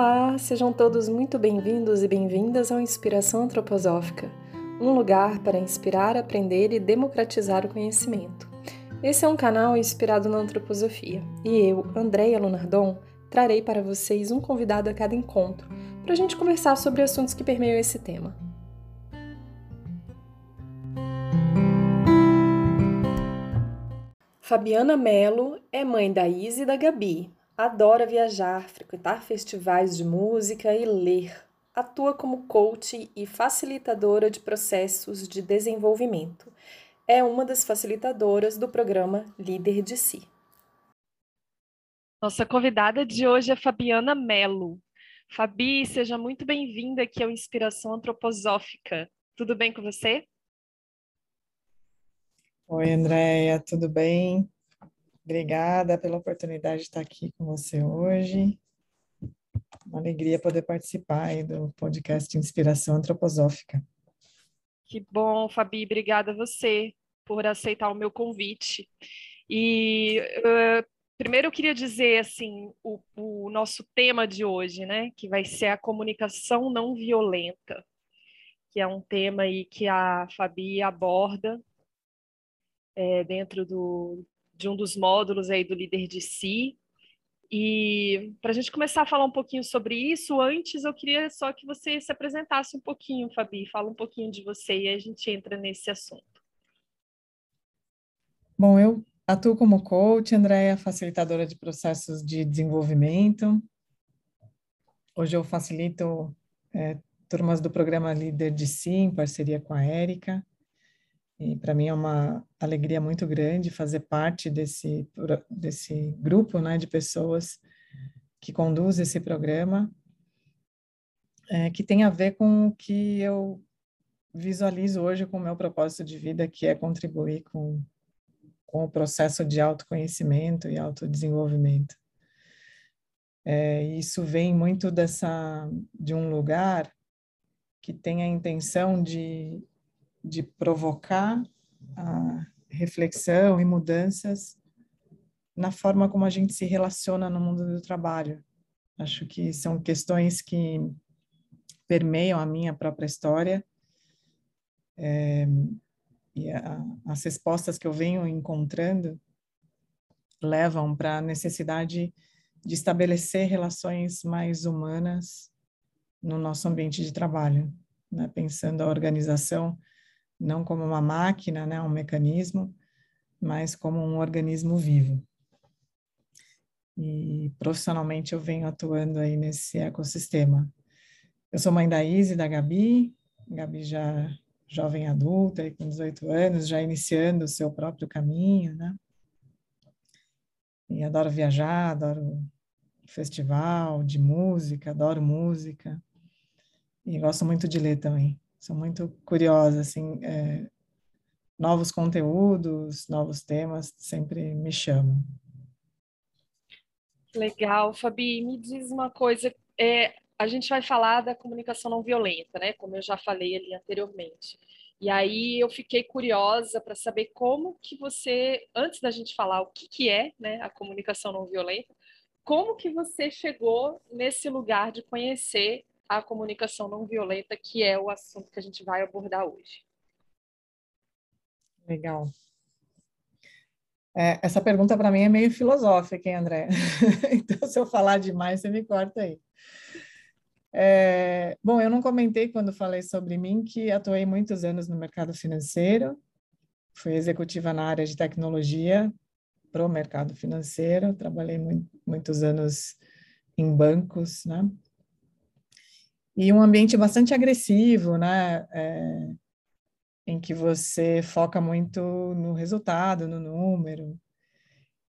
Olá, sejam todos muito bem-vindos e bem-vindas ao Inspiração Antroposófica, um lugar para inspirar, aprender e democratizar o conhecimento. Esse é um canal inspirado na antroposofia e eu, Andréia Lunardon, trarei para vocês um convidado a cada encontro para a gente conversar sobre assuntos que permeiam esse tema. Fabiana Mello é mãe da Izzy e da Gabi, Adora viajar, frequentar festivais de música e ler. Atua como coach e facilitadora de processos de desenvolvimento. É uma das facilitadoras do programa Líder de Si. Nossa convidada de hoje é Fabiana Melo. Fabi, seja muito bem-vinda aqui ao Inspiração Antroposófica. Tudo bem com você? Oi, Andréia, tudo bem? Obrigada pela oportunidade de estar aqui com você hoje. Uma alegria poder participar do podcast Inspiração Antroposófica. Que bom, Fabi. Obrigada a você por aceitar o meu convite. E uh, primeiro eu queria dizer assim o, o nosso tema de hoje, né, que vai ser a comunicação não violenta, que é um tema aí que a Fabi aborda é, dentro do, de um dos módulos aí do líder de si. E para a gente começar a falar um pouquinho sobre isso, antes eu queria só que você se apresentasse um pouquinho, Fabi, fala um pouquinho de você e a gente entra nesse assunto. Bom, eu atuo como coach, Andréia, facilitadora de processos de desenvolvimento. Hoje eu facilito é, turmas do programa Líder de Si, em parceria com a Érica. E para mim é uma alegria muito grande fazer parte desse, desse grupo né, de pessoas que conduz esse programa, é, que tem a ver com o que eu visualizo hoje com o meu propósito de vida, que é contribuir com, com o processo de autoconhecimento e autodesenvolvimento. É, isso vem muito dessa de um lugar que tem a intenção de de provocar a reflexão e mudanças na forma como a gente se relaciona no mundo do trabalho. Acho que são questões que permeiam a minha própria história é, e a, as respostas que eu venho encontrando levam para a necessidade de estabelecer relações mais humanas no nosso ambiente de trabalho, né? pensando a organização não como uma máquina, né, um mecanismo, mas como um organismo vivo. E profissionalmente eu venho atuando aí nesse ecossistema. Eu sou mãe da Izzy e da Gabi, Gabi já jovem adulta, com 18 anos, já iniciando o seu próprio caminho, né? E adoro viajar, adoro festival de música, adoro música. E gosto muito de ler também. Sou muito curiosa, assim, é, novos conteúdos, novos temas sempre me chamam. Legal, Fabi, me diz uma coisa, é, a gente vai falar da comunicação não violenta, né? Como eu já falei ali anteriormente. E aí eu fiquei curiosa para saber como que você, antes da gente falar o que, que é né, a comunicação não violenta, como que você chegou nesse lugar de conhecer a comunicação não violenta, que é o assunto que a gente vai abordar hoje. Legal. É, essa pergunta para mim é meio filosófica, hein, André? então, se eu falar demais, você me corta aí. É, bom, eu não comentei quando falei sobre mim que atuei muitos anos no mercado financeiro, fui executiva na área de tecnologia para o mercado financeiro, trabalhei muito, muitos anos em bancos, né? E um ambiente bastante agressivo, né? É, em que você foca muito no resultado, no número.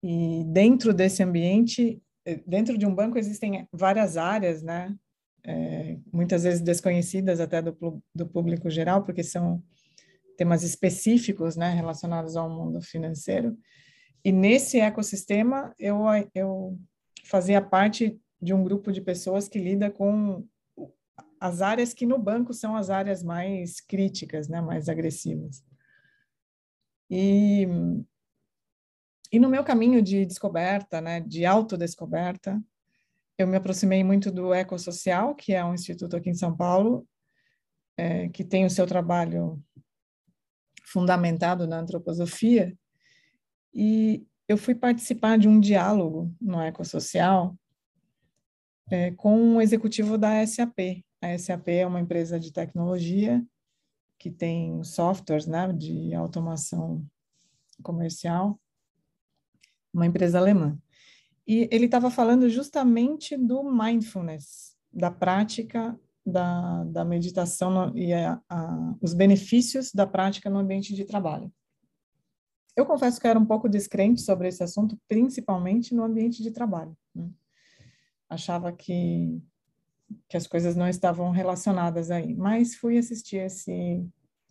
E dentro desse ambiente, dentro de um banco existem várias áreas, né? É, muitas vezes desconhecidas até do, do público geral, porque são temas específicos, né, relacionados ao mundo financeiro. E nesse ecossistema, eu, eu fazia parte de um grupo de pessoas que lida com as áreas que no banco são as áreas mais críticas, né, mais agressivas. E, e no meu caminho de descoberta, né, de autodescoberta, eu me aproximei muito do Ecossocial, que é um instituto aqui em São Paulo, é, que tem o seu trabalho fundamentado na antroposofia, e eu fui participar de um diálogo no Ecossocial é, com um executivo da SAP. A SAP é uma empresa de tecnologia que tem softwares né, de automação comercial, uma empresa alemã. E ele estava falando justamente do mindfulness, da prática da, da meditação no, e a, a, os benefícios da prática no ambiente de trabalho. Eu confesso que eu era um pouco descrente sobre esse assunto, principalmente no ambiente de trabalho. Né? Achava que, que as coisas não estavam relacionadas aí, mas fui assistir esse,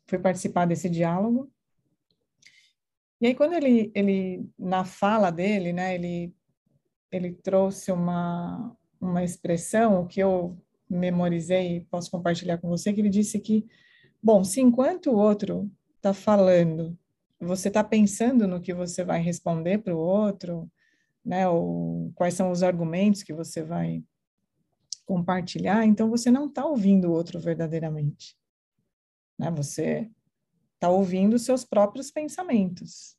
fui participar desse diálogo. E aí quando ele, ele na fala dele, né, ele ele trouxe uma, uma expressão que eu memorizei e posso compartilhar com você, que ele disse que, bom, se enquanto o outro está falando, você está pensando no que você vai responder para o outro, né, ou quais são os argumentos que você vai compartilhar, então você não está ouvindo o outro verdadeiramente. Né? Você está ouvindo seus próprios pensamentos.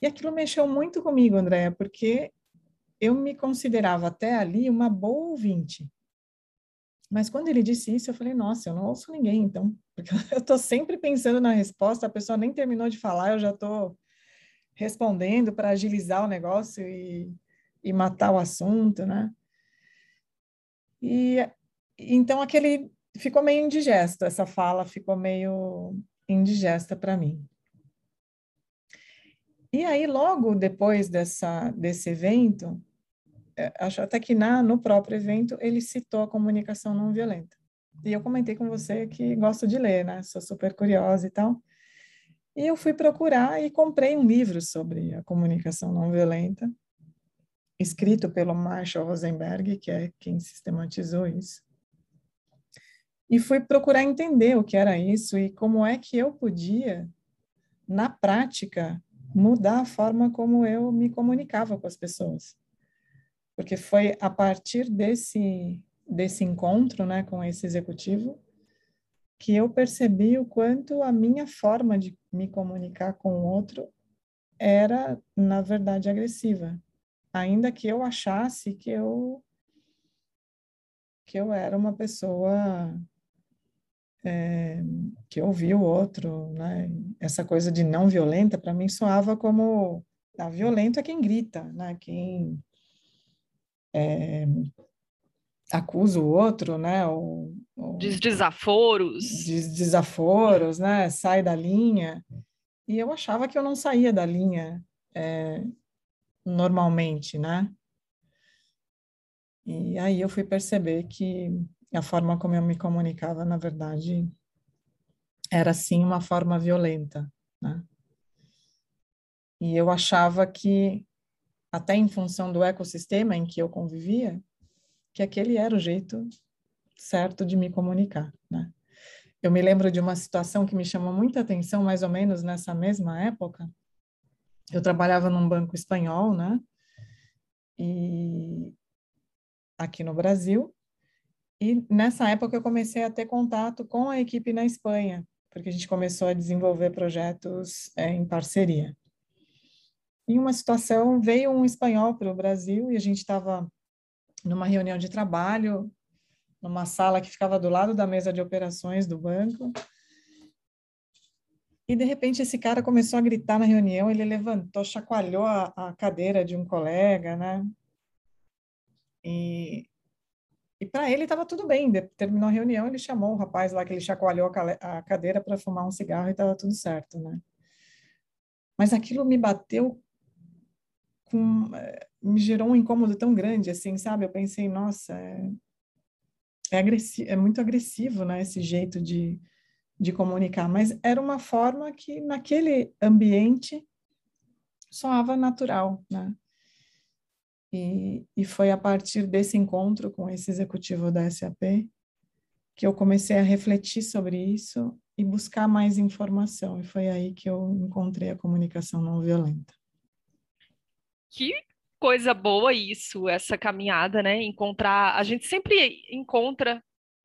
E aquilo mexeu muito comigo, Andréa, porque eu me considerava até ali uma boa ouvinte. Mas quando ele disse isso, eu falei, nossa, eu não ouço ninguém, então. Porque eu estou sempre pensando na resposta, a pessoa nem terminou de falar, eu já estou respondendo para agilizar o negócio e, e matar o assunto, né? E então aquele ficou meio indigesto, essa fala ficou meio indigesta para mim. E aí, logo depois dessa, desse evento, é, acho até que na, no próprio evento, ele citou a comunicação não violenta. E eu comentei com você que gosto de ler, né? Sou super curiosa e tal. E eu fui procurar e comprei um livro sobre a comunicação não violenta, escrito pelo Marshall Rosenberg, que é quem sistematizou isso. E fui procurar entender o que era isso e como é que eu podia, na prática, mudar a forma como eu me comunicava com as pessoas. Porque foi a partir desse, desse encontro né, com esse executivo que eu percebi o quanto a minha forma de me comunicar com o outro era, na verdade, agressiva. Ainda que eu achasse que eu que eu era uma pessoa é, que ouvia o outro, né? Essa coisa de não violenta, para mim, soava como a violento é quem grita, né? Quem é, acusa o outro, né? Ou, ou, diz desaforos. Diz desaforos, né? Sai da linha. E eu achava que eu não saía da linha é, normalmente, né? E aí eu fui perceber que a forma como eu me comunicava, na verdade, era sim uma forma violenta, né? E eu achava que, até em função do ecossistema em que eu convivia, que aquele era o jeito certo de me comunicar, né? Eu me lembro de uma situação que me chamou muita atenção, mais ou menos nessa mesma época. Eu trabalhava num banco espanhol, né? E aqui no Brasil, e nessa época eu comecei a ter contato com a equipe na Espanha, porque a gente começou a desenvolver projetos é, em parceria. Em uma situação, veio um espanhol para o Brasil e a gente estava numa reunião de trabalho, numa sala que ficava do lado da mesa de operações do banco. E de repente esse cara começou a gritar na reunião, ele levantou, chacoalhou a, a cadeira de um colega, né? E e para ele estava tudo bem. Terminou a reunião, ele chamou o rapaz lá que ele chacoalhou a cadeira para fumar um cigarro e estava tudo certo, né? Mas aquilo me bateu com, eh, me gerou um incômodo tão grande, assim, sabe? Eu pensei, nossa, é, é, é muito agressivo, né? Esse jeito de, de comunicar. Mas era uma forma que naquele ambiente soava natural, né? E, e foi a partir desse encontro com esse executivo da SAP que eu comecei a refletir sobre isso e buscar mais informação. E foi aí que eu encontrei a comunicação não violenta. Que coisa boa isso, essa caminhada, né? Encontrar, a gente sempre encontra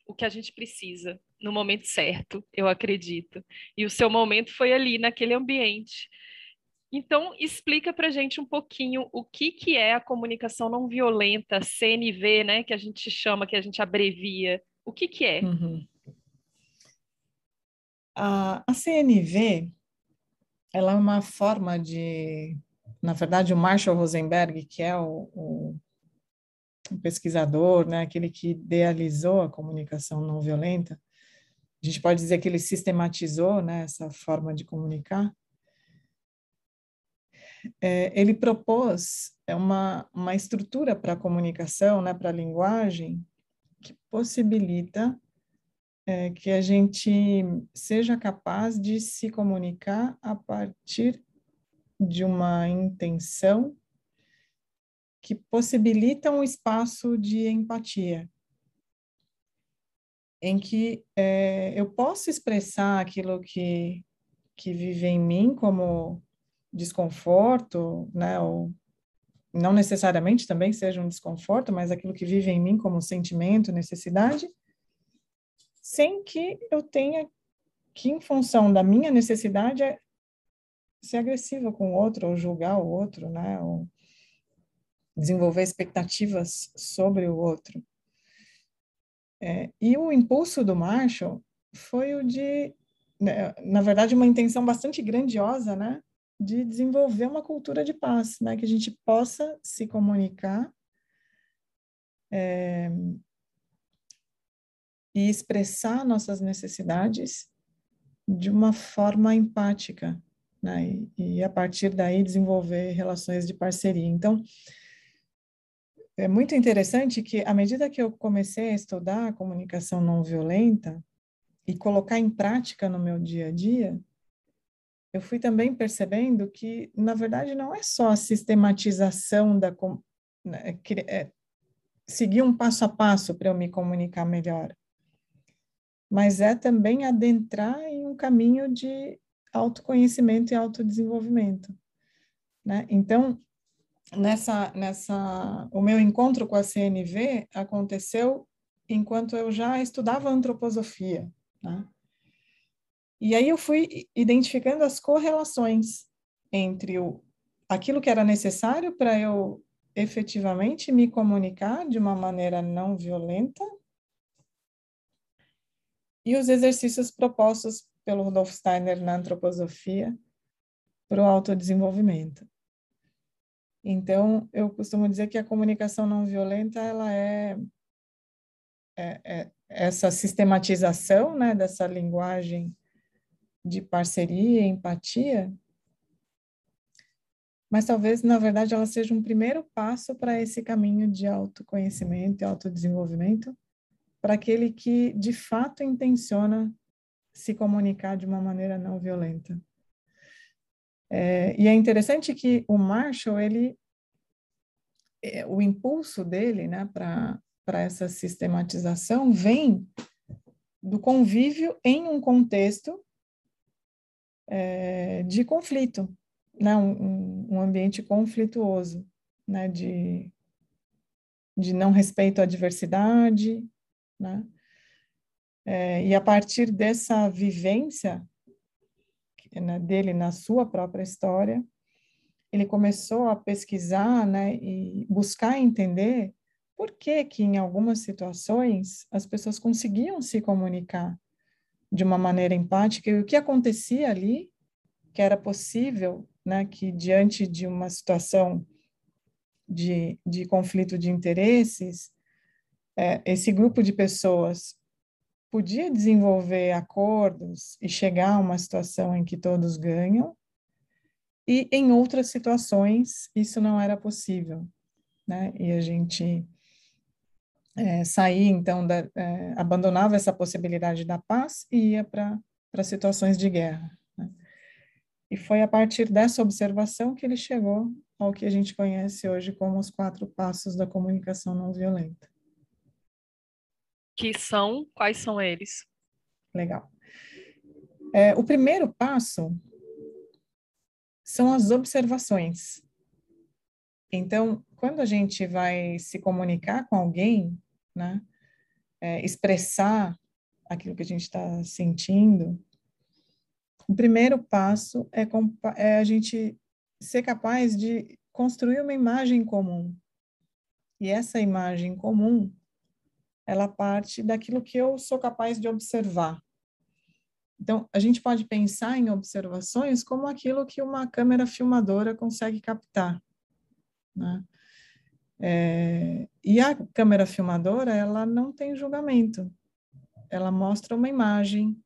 o que a gente precisa no momento certo, eu acredito. E o seu momento foi ali, naquele ambiente. Então, explica para gente um pouquinho o que, que é a comunicação não violenta, CNV, né, que a gente chama, que a gente abrevia. O que, que é? Uhum. A, a CNV, ela é uma forma de, na verdade, o Marshall Rosenberg, que é o, o, o pesquisador, né, aquele que idealizou a comunicação não violenta, a gente pode dizer que ele sistematizou né, essa forma de comunicar? É, ele propôs é uma, uma estrutura para a comunicação, né, para a linguagem, que possibilita é, que a gente seja capaz de se comunicar a partir de uma intenção que possibilita um espaço de empatia, em que é, eu posso expressar aquilo que, que vive em mim como desconforto, né, ou não necessariamente também seja um desconforto, mas aquilo que vive em mim como sentimento, necessidade, sem que eu tenha que, em função da minha necessidade, ser agressiva com o outro, ou julgar o outro, né, ou desenvolver expectativas sobre o outro. É, e o impulso do Marshall foi o de, né, na verdade, uma intenção bastante grandiosa, né, de desenvolver uma cultura de paz, né? Que a gente possa se comunicar é, e expressar nossas necessidades de uma forma empática, né? E, e a partir daí desenvolver relações de parceria. Então, é muito interessante que, à medida que eu comecei a estudar a comunicação não violenta e colocar em prática no meu dia a dia, eu fui também percebendo que, na verdade, não é só a sistematização da. Né, é, seguir um passo a passo para eu me comunicar melhor, mas é também adentrar em um caminho de autoconhecimento e autodesenvolvimento. Né? Então, nessa, nessa, o meu encontro com a CNV aconteceu enquanto eu já estudava antroposofia. Né? E aí eu fui identificando as correlações entre o, aquilo que era necessário para eu efetivamente me comunicar de uma maneira não violenta e os exercícios propostos pelo Rudolf Steiner na antroposofia para o autodesenvolvimento. Então, eu costumo dizer que a comunicação não violenta ela é, é, é essa sistematização né, dessa linguagem de parceria, empatia, mas talvez, na verdade, ela seja um primeiro passo para esse caminho de autoconhecimento e autodesenvolvimento, para aquele que, de fato, intenciona se comunicar de uma maneira não violenta. É, e é interessante que o Marshall, ele, é, o impulso dele né, para essa sistematização vem do convívio em um contexto é, de conflito, né? Um, um, ambiente conflituoso, né? de, de não respeito à diversidade, né? É, e a partir dessa vivência né, dele na sua própria história, ele começou a pesquisar né, e buscar entender por que que em algumas situações as pessoas conseguiam se comunicar de uma maneira empática e o que acontecia ali, que era possível, né, que diante de uma situação de, de conflito de interesses, é, esse grupo de pessoas podia desenvolver acordos e chegar a uma situação em que todos ganham, e em outras situações isso não era possível, né? E a gente é, sair, então, da, é, abandonava essa possibilidade da paz e ia para situações de guerra. Né? E foi a partir dessa observação que ele chegou ao que a gente conhece hoje como os quatro passos da comunicação não violenta. Que são, quais são eles? Legal. É, o primeiro passo são as observações. Então, quando a gente vai se comunicar com alguém, né, é, expressar aquilo que a gente está sentindo, o primeiro passo é, é a gente ser capaz de construir uma imagem comum. E essa imagem comum, ela parte daquilo que eu sou capaz de observar. Então, a gente pode pensar em observações como aquilo que uma câmera filmadora consegue captar. Né? É, e a câmera filmadora, ela não tem julgamento. Ela mostra uma imagem,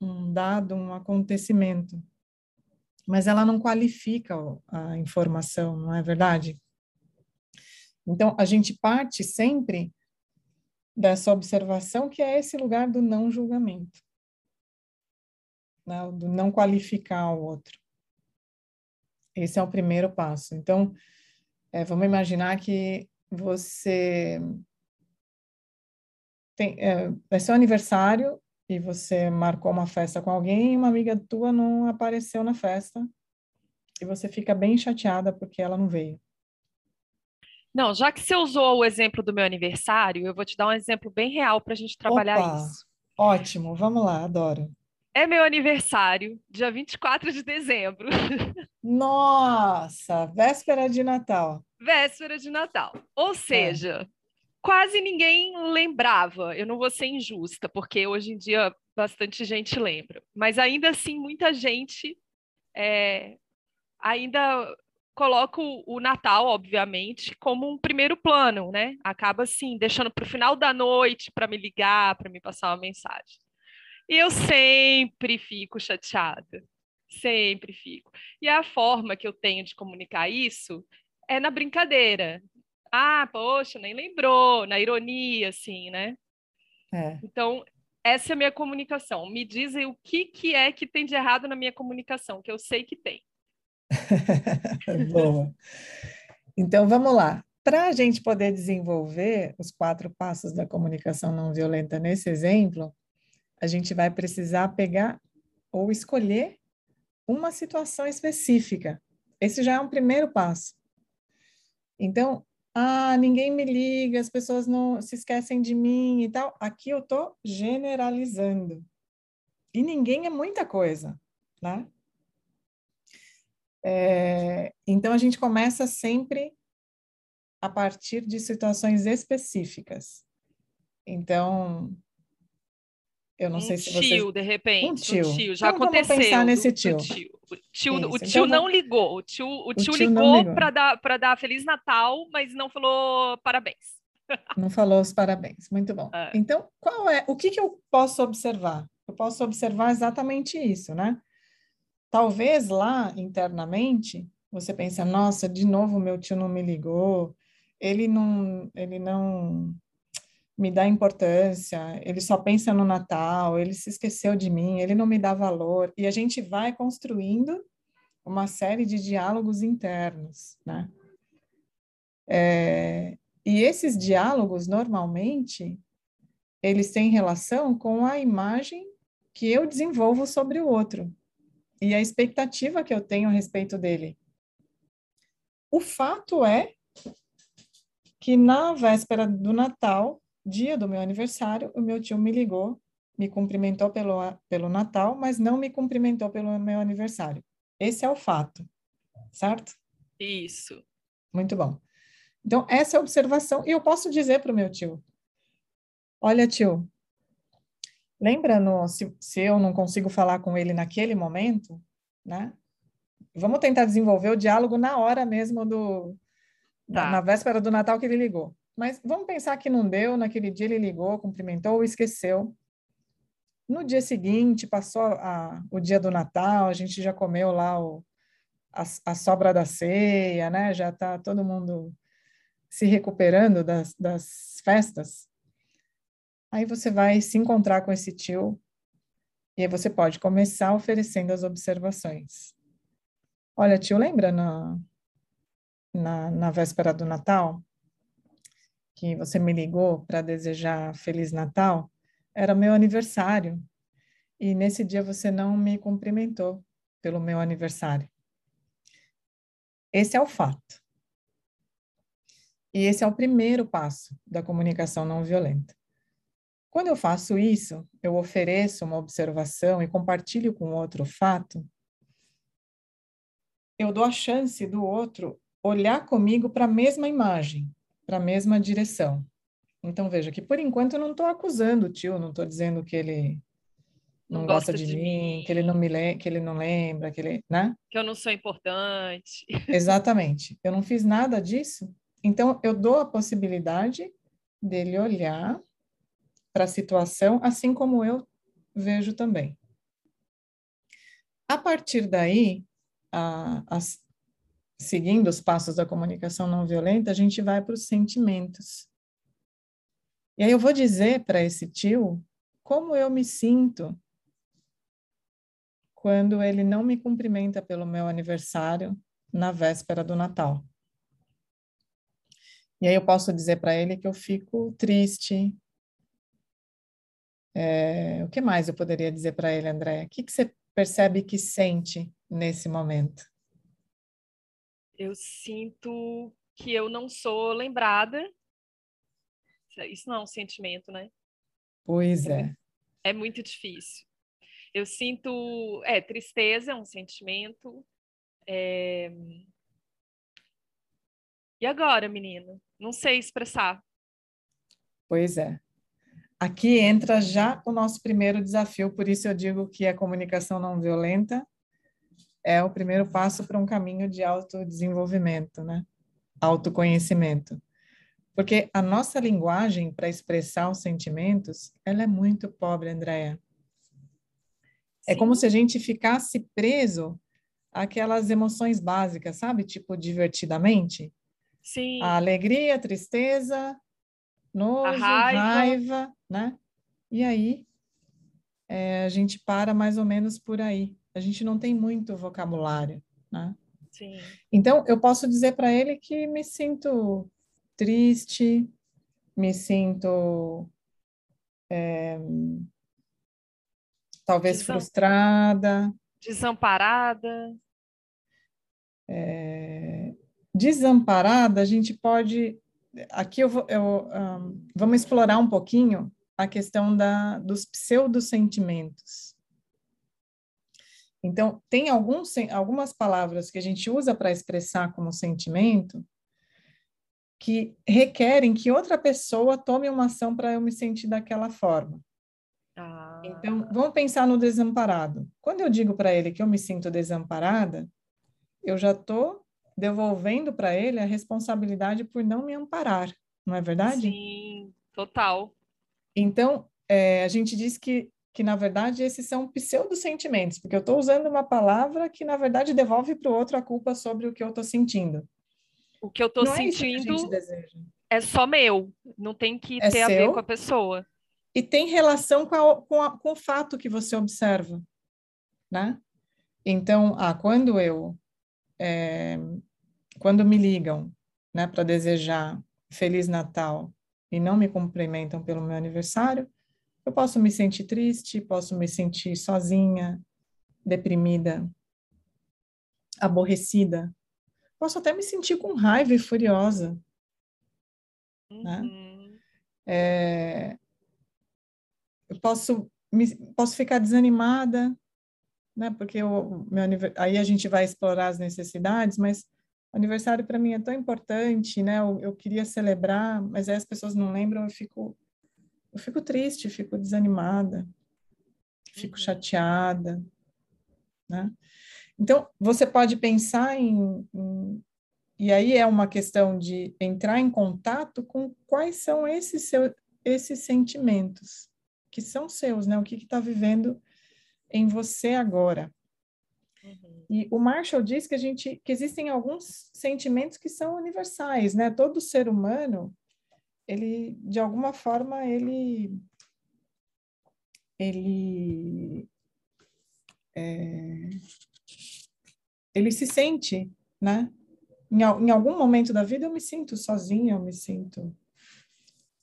um dado, um acontecimento. Mas ela não qualifica a informação, não é verdade? Então, a gente parte sempre dessa observação, que é esse lugar do não julgamento, né? do não qualificar o outro. Esse é o primeiro passo. Então, é, vamos imaginar que você tem, é, ser um aniversário e você marcou uma festa com alguém e uma amiga tua não apareceu na festa e você fica bem chateada porque ela não veio. Não, já que você usou o exemplo do meu aniversário, eu vou te dar um exemplo bem real para a gente trabalhar Opa, isso. Ótimo, vamos lá, adoro. É meu aniversário, dia 24 de dezembro. Nossa, véspera de Natal. Véspera de Natal. Ou é. seja, é. quase ninguém lembrava. Eu não vou ser injusta, porque hoje em dia bastante gente lembra. Mas ainda assim, muita gente é, ainda coloco o Natal, obviamente, como um primeiro plano, né? Acaba assim, deixando para o final da noite para me ligar, para me passar uma mensagem. E eu sempre fico chateada, sempre fico. E a forma que eu tenho de comunicar isso é na brincadeira. Ah, poxa, nem lembrou, na ironia, assim, né? É. Então, essa é a minha comunicação. Me dizem o que, que é que tem de errado na minha comunicação, que eu sei que tem. Boa. Então, vamos lá. Para a gente poder desenvolver os quatro passos da comunicação não violenta nesse exemplo, a gente vai precisar pegar ou escolher uma situação específica. Esse já é um primeiro passo. Então, ah, ninguém me liga, as pessoas não se esquecem de mim e tal. Aqui eu estou generalizando. E ninguém é muita coisa, né? É, então, a gente começa sempre a partir de situações específicas. Então, eu não um sei se você... tio, de repente. Um tio. Um tio. Já então, aconteceu. Vamos pensar nesse tio. tio. O tio, o tio então, não ligou. O tio, o, o tio, tio ligou, para dar, dar Feliz Natal, mas não falou parabéns. Não falou os parabéns. Muito bom. É. Então, qual é... O que, que eu posso observar? Eu posso observar exatamente isso, né? Talvez lá internamente você pensa, nossa, de novo meu tio não me ligou, ele não, ele não me dá importância, ele só pensa no Natal, ele se esqueceu de mim, ele não me dá valor. E a gente vai construindo uma série de diálogos internos, né? É, e esses diálogos, normalmente, eles têm relação com a imagem que eu desenvolvo sobre o outro e a expectativa que eu tenho a respeito dele. O fato é que na véspera do Natal, dia do meu aniversário, o meu tio me ligou, me cumprimentou pelo, pelo Natal, mas não me cumprimentou pelo meu aniversário. Esse é o fato, certo? Isso. Muito bom. Então, essa é a observação. E eu posso dizer para o meu tio: Olha, tio, Lembra, no, se, se eu não consigo falar com ele naquele momento, né? Vamos tentar desenvolver o diálogo na hora mesmo do tá. na véspera do Natal que ele ligou. Mas vamos pensar que não deu, naquele dia ele ligou, cumprimentou ou esqueceu. No dia seguinte, passou a, o dia do Natal, a gente já comeu lá o, a, a sobra da ceia, né? Já está todo mundo se recuperando das, das festas. Aí você vai se encontrar com esse tio e aí você pode começar oferecendo as observações. Olha, tio, lembra na, na, na véspera do Natal que você me ligou para desejar Feliz Natal? Era meu aniversário e nesse dia você não me cumprimentou pelo meu aniversário. Esse é o fato. E esse é o primeiro passo da comunicação não violenta. Quando eu faço isso, eu ofereço uma observação e compartilho com outro fato, eu dou a chance do outro olhar comigo para a mesma imagem, para a mesma direção. Então, veja que por enquanto eu não estou acusando o tio, não estou dizendo que ele não, não gosta, de, de mim, mim, que ele não me que ele não lembra, que ele, né? Que eu não sou importante. Exatamente. Eu não fiz nada disso. Então eu dou a possibilidade dele olhar para a situação assim como eu vejo também. A partir daí, a, a, seguindo os passos da comunicação não violenta, a gente vai para os sentimentos. E aí eu vou dizer para esse tio como eu me sinto quando ele não me cumprimenta pelo meu aniversário na véspera do Natal. E aí eu posso dizer para ele que eu fico triste. É, o que mais eu poderia dizer para ele, André? O que, que você percebe que sente nesse momento? Eu sinto que eu não sou lembrada. Isso não é um sentimento, né? Pois é. É, é muito difícil. Eu sinto, é, tristeza é um sentimento. É... E agora, menina? Não sei expressar. Pois é. Aqui entra já o nosso primeiro desafio, por isso eu digo que a comunicação não violenta é o primeiro passo para um caminho de autodesenvolvimento, né? Autoconhecimento. Porque a nossa linguagem para expressar os sentimentos, ela é muito pobre, Andréia. É como se a gente ficasse preso àquelas emoções básicas, sabe? Tipo, divertidamente. Sim. A alegria, a tristeza, nojo, a raiva. raiva, né? E aí, é, a gente para mais ou menos por aí. A gente não tem muito vocabulário, né? Sim. Então, eu posso dizer para ele que me sinto triste, me sinto é, talvez Desam... frustrada. Desamparada. É, desamparada, a gente pode. Aqui eu, vou, eu um, vamos explorar um pouquinho a questão da, dos pseudo-sentimentos. Então, tem alguns, algumas palavras que a gente usa para expressar como sentimento que requerem que outra pessoa tome uma ação para eu me sentir daquela forma. Ah. Então, vamos pensar no desamparado. Quando eu digo para ele que eu me sinto desamparada, eu já estou devolvendo para ele a responsabilidade por não me amparar, não é verdade? Sim, total. Então, é, a gente diz que, que, na verdade, esses são pseudo-sentimentos, porque eu estou usando uma palavra que, na verdade, devolve para o outro a culpa sobre o que eu estou sentindo. O que eu estou é sentindo é, é, só meu, não tem que é ter seu, a ver com a pessoa e tem relação com, a, com, a, com o fato que você observa, né? Então, ah, quando eu, é, quando me ligam, né, para desejar Feliz Natal e não me cumprimentam pelo meu aniversário, eu posso me sentir triste, posso me sentir sozinha, deprimida, aborrecida, posso até me sentir com raiva e furiosa, né? uhum. né? É, eu posso, me, posso ficar desanimada, né? Porque o meu aí a gente vai explorar as necessidades, mas o aniversário para mim é tão importante, né? Eu, eu, queria celebrar, mas aí as pessoas não lembram, eu fico eu fico triste, fico desanimada, fico uhum. chateada, né? Então, você pode pensar em, em, e aí é uma questão de entrar em contato com quais são esses seu, esses sentimentos, que são seus, né? O que está vivendo em você agora. Uhum. E o Marshall diz que a gente que existem alguns sentimentos que são universais, né? Todo ser humano, ele de alguma forma ele ele é, ele se sente, né? Em, em algum momento da vida eu me sinto sozinha, eu me sinto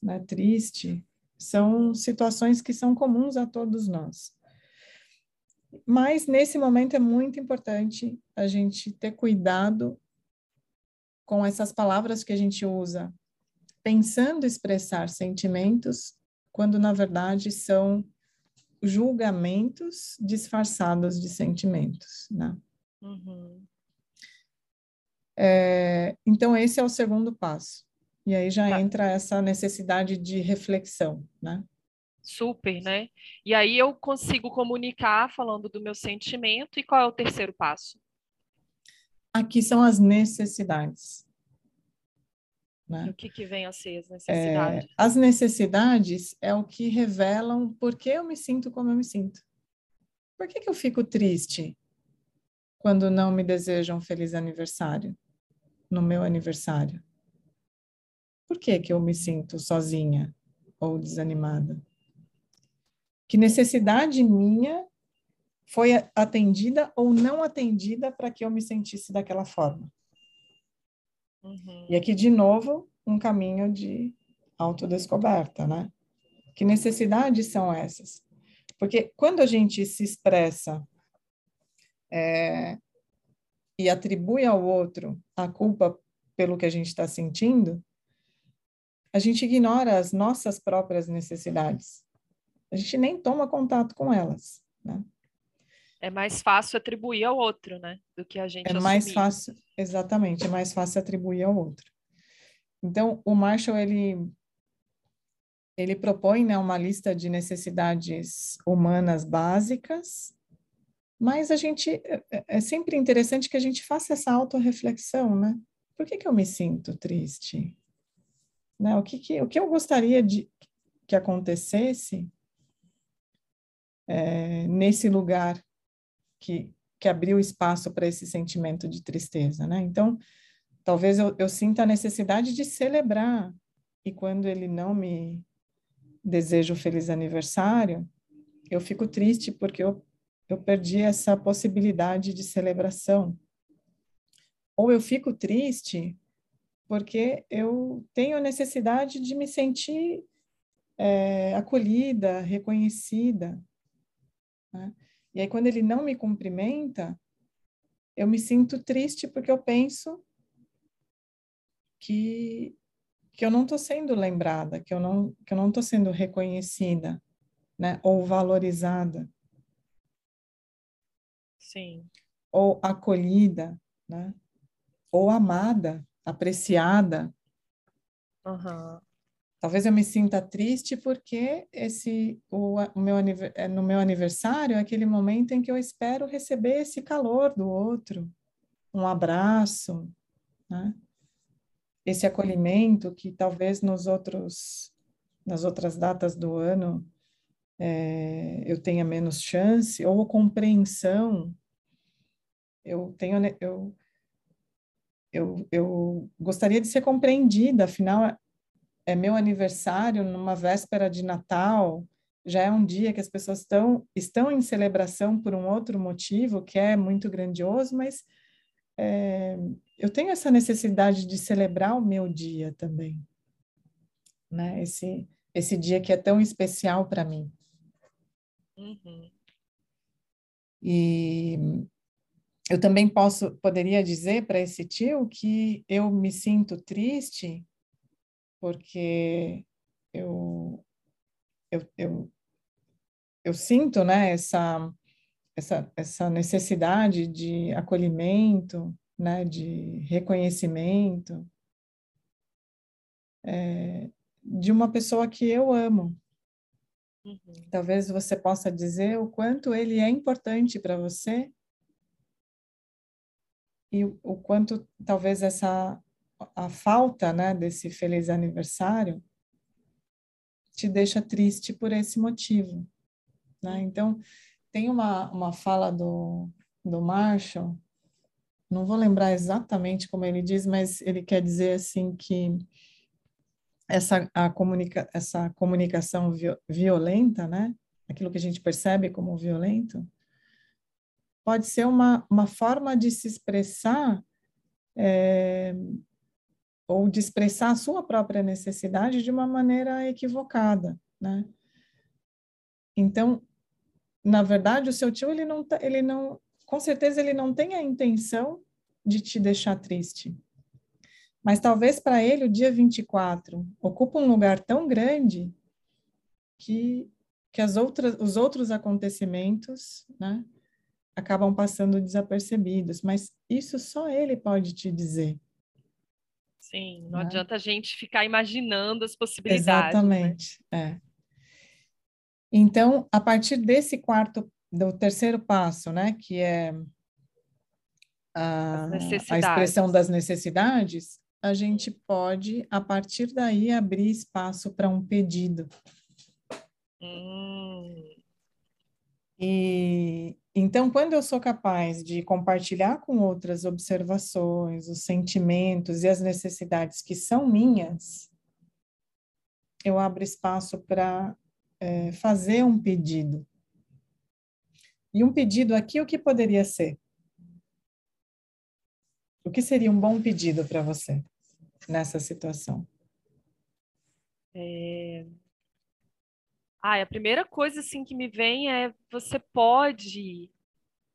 né, triste, são situações que são comuns a todos nós. Mas nesse momento é muito importante a gente ter cuidado com essas palavras que a gente usa, pensando expressar sentimentos, quando na verdade são julgamentos disfarçados de sentimentos, né? Uhum. É, então, esse é o segundo passo. E aí já tá. entra essa necessidade de reflexão, né? Super, né? E aí eu consigo comunicar falando do meu sentimento. E qual é o terceiro passo? Aqui são as necessidades. Né? O que, que vem a ser as necessidades? É, as necessidades é o que revelam por que eu me sinto como eu me sinto. Por que, que eu fico triste quando não me desejam um feliz aniversário no meu aniversário? Por que, que eu me sinto sozinha ou desanimada? Que necessidade minha foi atendida ou não atendida para que eu me sentisse daquela forma? Uhum. E aqui, de novo, um caminho de autodescoberta, né? Que necessidades são essas? Porque quando a gente se expressa é, e atribui ao outro a culpa pelo que a gente está sentindo, a gente ignora as nossas próprias necessidades. A gente nem toma contato com elas, né? É mais fácil atribuir ao outro, né? Do que a gente É mais fácil, exatamente, é mais fácil atribuir ao outro. Então, o Marshall, ele, ele propõe né, uma lista de necessidades humanas básicas, mas a gente, é, é, é sempre interessante que a gente faça essa autorreflexão, né? Por que, que eu me sinto triste? Né? O, que, que, o que eu gostaria de que acontecesse é, nesse lugar que, que abriu espaço para esse sentimento de tristeza, né? Então, talvez eu, eu sinta a necessidade de celebrar, e quando ele não me deseja o feliz aniversário, eu fico triste porque eu, eu perdi essa possibilidade de celebração. Ou eu fico triste porque eu tenho necessidade de me sentir é, acolhida, reconhecida. Né? E aí, quando ele não me cumprimenta, eu me sinto triste porque eu penso que, que eu não estou sendo lembrada, que eu não que eu não estou sendo reconhecida, né? Ou valorizada. Sim. Ou acolhida, né? Ou amada, apreciada. Uhum. Talvez eu me sinta triste porque esse o, o meu é, no meu aniversário é aquele momento em que eu espero receber esse calor do outro, um abraço, né? Esse acolhimento que talvez nos outros nas outras datas do ano é, eu tenha menos chance ou compreensão. Eu tenho eu eu, eu gostaria de ser compreendida, afinal é meu aniversário numa véspera de Natal, já é um dia que as pessoas estão, estão em celebração por um outro motivo que é muito grandioso, mas é, eu tenho essa necessidade de celebrar o meu dia também, né? Esse, esse dia que é tão especial para mim. Uhum. E eu também posso, poderia dizer para esse tio que eu me sinto triste porque eu, eu, eu, eu sinto né, essa, essa, essa necessidade de acolhimento, né, de reconhecimento é, de uma pessoa que eu amo. Uhum. Talvez você possa dizer o quanto ele é importante para você e o quanto talvez essa a falta né, desse feliz aniversário te deixa triste por esse motivo. Né? Então, tem uma, uma fala do, do Marshall, não vou lembrar exatamente como ele diz, mas ele quer dizer assim que essa, a comunica, essa comunicação violenta, né? aquilo que a gente percebe como violento, pode ser uma, uma forma de se expressar é, ou de expressar a sua própria necessidade de uma maneira equivocada, né? Então, na verdade, o seu tio ele não tá, ele não, com certeza ele não tem a intenção de te deixar triste. Mas talvez para ele o dia 24 ocupa um lugar tão grande que, que as outras, os outros acontecimentos né, acabam passando desapercebidos. Mas isso só ele pode te dizer. Sim, não né? adianta a gente ficar imaginando as possibilidades. Né? Exatamente, né? é. Então, a partir desse quarto, do terceiro passo, né, que é a, a expressão das necessidades, a gente pode, a partir daí, abrir espaço para um pedido. Hum. E então, quando eu sou capaz de compartilhar com outras observações, os sentimentos e as necessidades que são minhas, eu abro espaço para é, fazer um pedido. E um pedido aqui, o que poderia ser? O que seria um bom pedido para você nessa situação? É... Ah, a primeira coisa assim que me vem é você pode,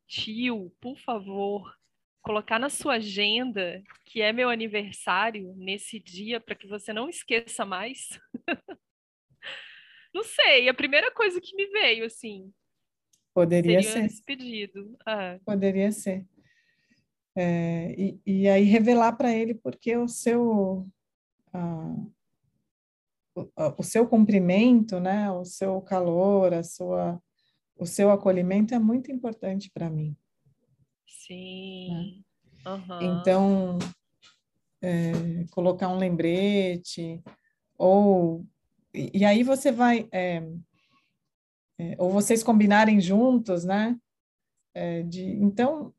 tio, por favor, colocar na sua agenda que é meu aniversário nesse dia para que você não esqueça mais. não sei, a primeira coisa que me veio assim. Poderia ser. Esse pedido. Ah. Poderia ser. É, e, e, aí revelar para ele porque o seu o, o, seu cumprimento, né, o seu calor, a sua o seu acolhimento é muito importante para mim. Sim. Né? Uhum. Então é, colocar um lembrete ou e, e aí você vai é, é, ou vocês combinarem juntos, né? É, de, então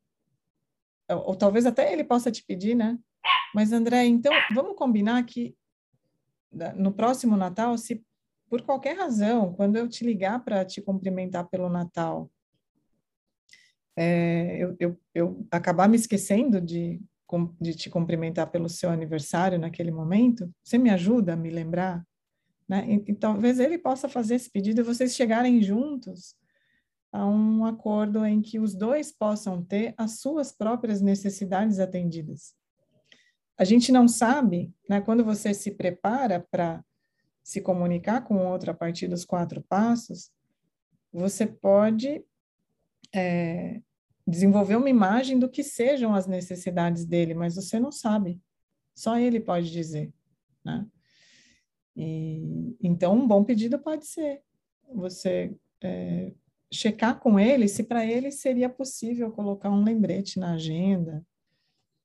ou, ou talvez até ele possa te pedir, né? Mas, André, então, vamos combinar que no próximo Natal, se por qualquer razão, quando eu te ligar para te cumprimentar pelo Natal, é, eu, eu, eu, acabar me esquecendo de, de te cumprimentar pelo seu aniversário naquele momento, você me ajuda a me lembrar? Né? E, e talvez ele possa fazer esse pedido e vocês chegarem juntos a um acordo em que os dois possam ter as suas próprias necessidades atendidas. A gente não sabe, né, quando você se prepara para se comunicar com outro a partir dos quatro passos, você pode é, desenvolver uma imagem do que sejam as necessidades dele, mas você não sabe. Só ele pode dizer, né? E, então, um bom pedido pode ser você é, checar com ele se para ele seria possível colocar um lembrete na agenda,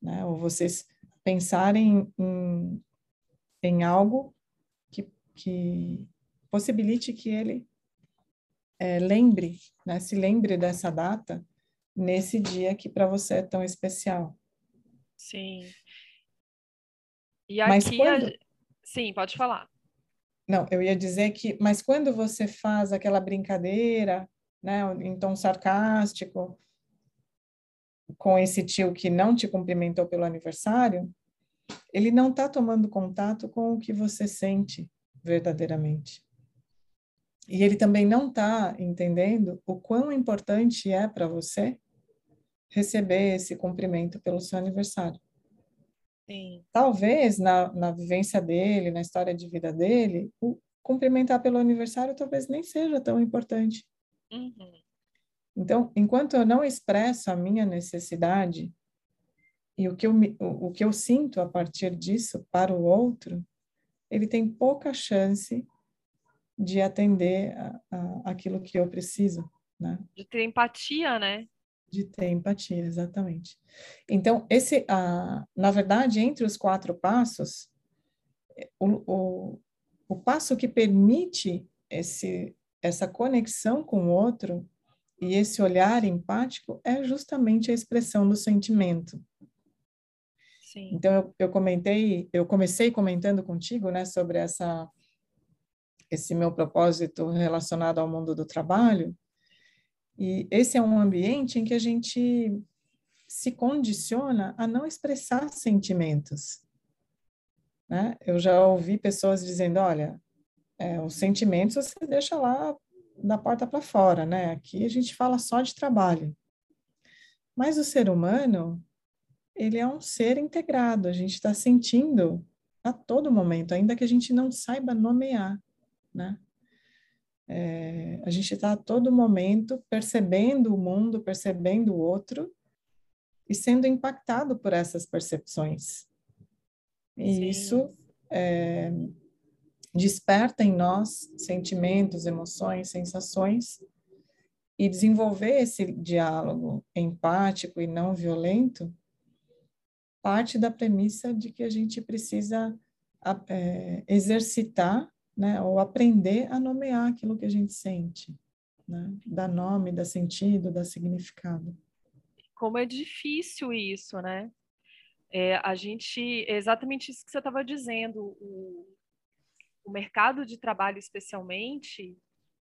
né? Ou vocês pensarem em, em algo que, que possibilite que ele é, lembre, né? Se lembre dessa data nesse dia que para você é tão especial. Sim. E aqui, mas quando... a... sim, pode falar. Não, eu ia dizer que, mas quando você faz aquela brincadeira né, em tom sarcástico, com esse tio que não te cumprimentou pelo aniversário, ele não está tomando contato com o que você sente verdadeiramente. E ele também não está entendendo o quão importante é para você receber esse cumprimento pelo seu aniversário. Sim. Talvez na, na vivência dele, na história de vida dele, o cumprimentar pelo aniversário talvez nem seja tão importante. Uhum. Então, enquanto eu não expresso a minha necessidade e o que, eu, o, o que eu sinto a partir disso para o outro, ele tem pouca chance de atender a, a, aquilo que eu preciso, né? De ter empatia, né? De ter empatia, exatamente. Então, esse, a, na verdade, entre os quatro passos, o, o, o passo que permite esse essa conexão com o outro e esse olhar empático é justamente a expressão do sentimento. Sim. Então eu, eu comentei, eu comecei comentando contigo, né, sobre essa esse meu propósito relacionado ao mundo do trabalho. E esse é um ambiente em que a gente se condiciona a não expressar sentimentos. Né? Eu já ouvi pessoas dizendo, olha, é, os sentimentos você deixa lá da porta para fora, né? Aqui a gente fala só de trabalho. Mas o ser humano, ele é um ser integrado, a gente está sentindo a todo momento, ainda que a gente não saiba nomear, né? É, a gente está a todo momento percebendo o mundo, percebendo o outro e sendo impactado por essas percepções. E Sim. isso é, desperta em nós sentimentos, emoções, sensações e desenvolver esse diálogo empático e não violento parte da premissa de que a gente precisa é, exercitar, né, ou aprender a nomear aquilo que a gente sente, né, dar nome, dar sentido, dar significado. Como é difícil isso, né? É, a gente, é exatamente isso que você estava dizendo, o, o mercado de trabalho especialmente,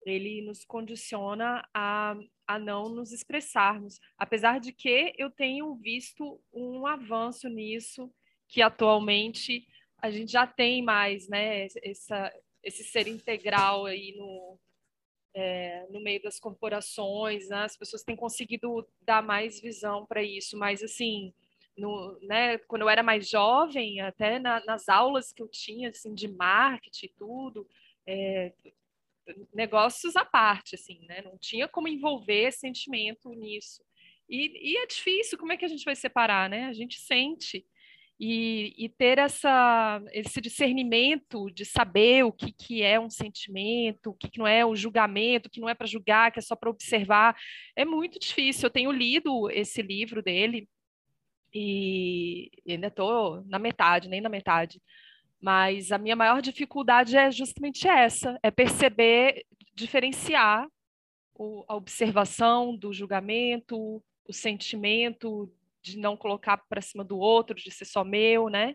ele nos condiciona a, a não nos expressarmos. Apesar de que eu tenho visto um avanço nisso, que atualmente a gente já tem mais, né, essa, esse ser integral aí no, é, no meio das corporações, né? as pessoas têm conseguido dar mais visão para isso, mas assim, no, né, quando eu era mais jovem, até na, nas aulas que eu tinha assim, de marketing e tudo, é, negócios à parte, assim, né? Não tinha como envolver sentimento nisso. E, e, é difícil, como é que a gente vai separar, né? A gente sente. E, e ter essa, esse discernimento de saber o que, que é um sentimento, o que, que não é o julgamento, o que não é para julgar, que é só para observar, é muito difícil. Eu tenho lido esse livro dele e ainda estou na metade, nem na metade mas a minha maior dificuldade é justamente essa: é perceber, diferenciar o, a observação do julgamento, o sentimento de não colocar para cima do outro, de ser só meu, né?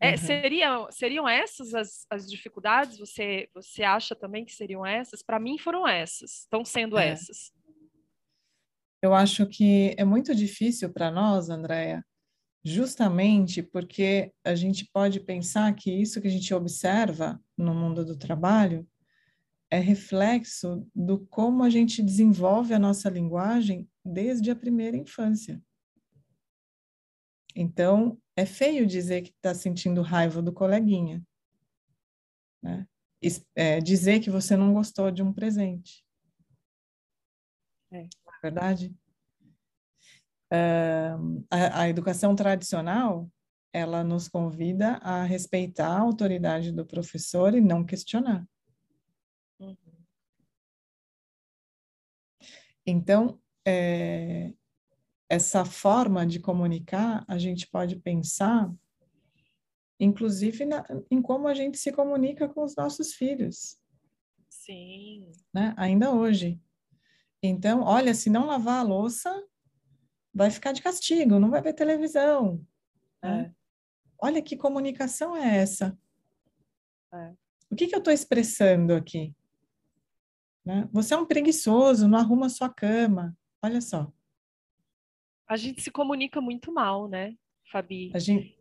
É, uhum. seriam, seriam essas as, as dificuldades? Você, você acha também que seriam essas? Para mim foram essas, estão sendo é. essas. Eu acho que é muito difícil para nós, Andréia, justamente porque a gente pode pensar que isso que a gente observa no mundo do trabalho é reflexo do como a gente desenvolve a nossa linguagem desde a primeira infância. Então, é feio dizer que está sentindo raiva do coleguinha. Né? É, dizer que você não gostou de um presente. É, verdade? Uh, a, a, educação tradicional ela nos convida a respeitar a autoridade do professor e não questionar. Uhum. Então, é, essa forma de comunicar, a gente pode pensar, inclusive, na, em como a gente se comunica com os nossos filhos. Sim. Né? Ainda hoje. Então, olha, se não lavar a louça, vai ficar de castigo, não vai ver televisão. Né? É. Olha que comunicação é essa? É. O que, que eu estou expressando aqui? Né? Você é um preguiçoso, não arruma sua cama. Olha só. A gente se comunica muito mal, né, Fabi? A gente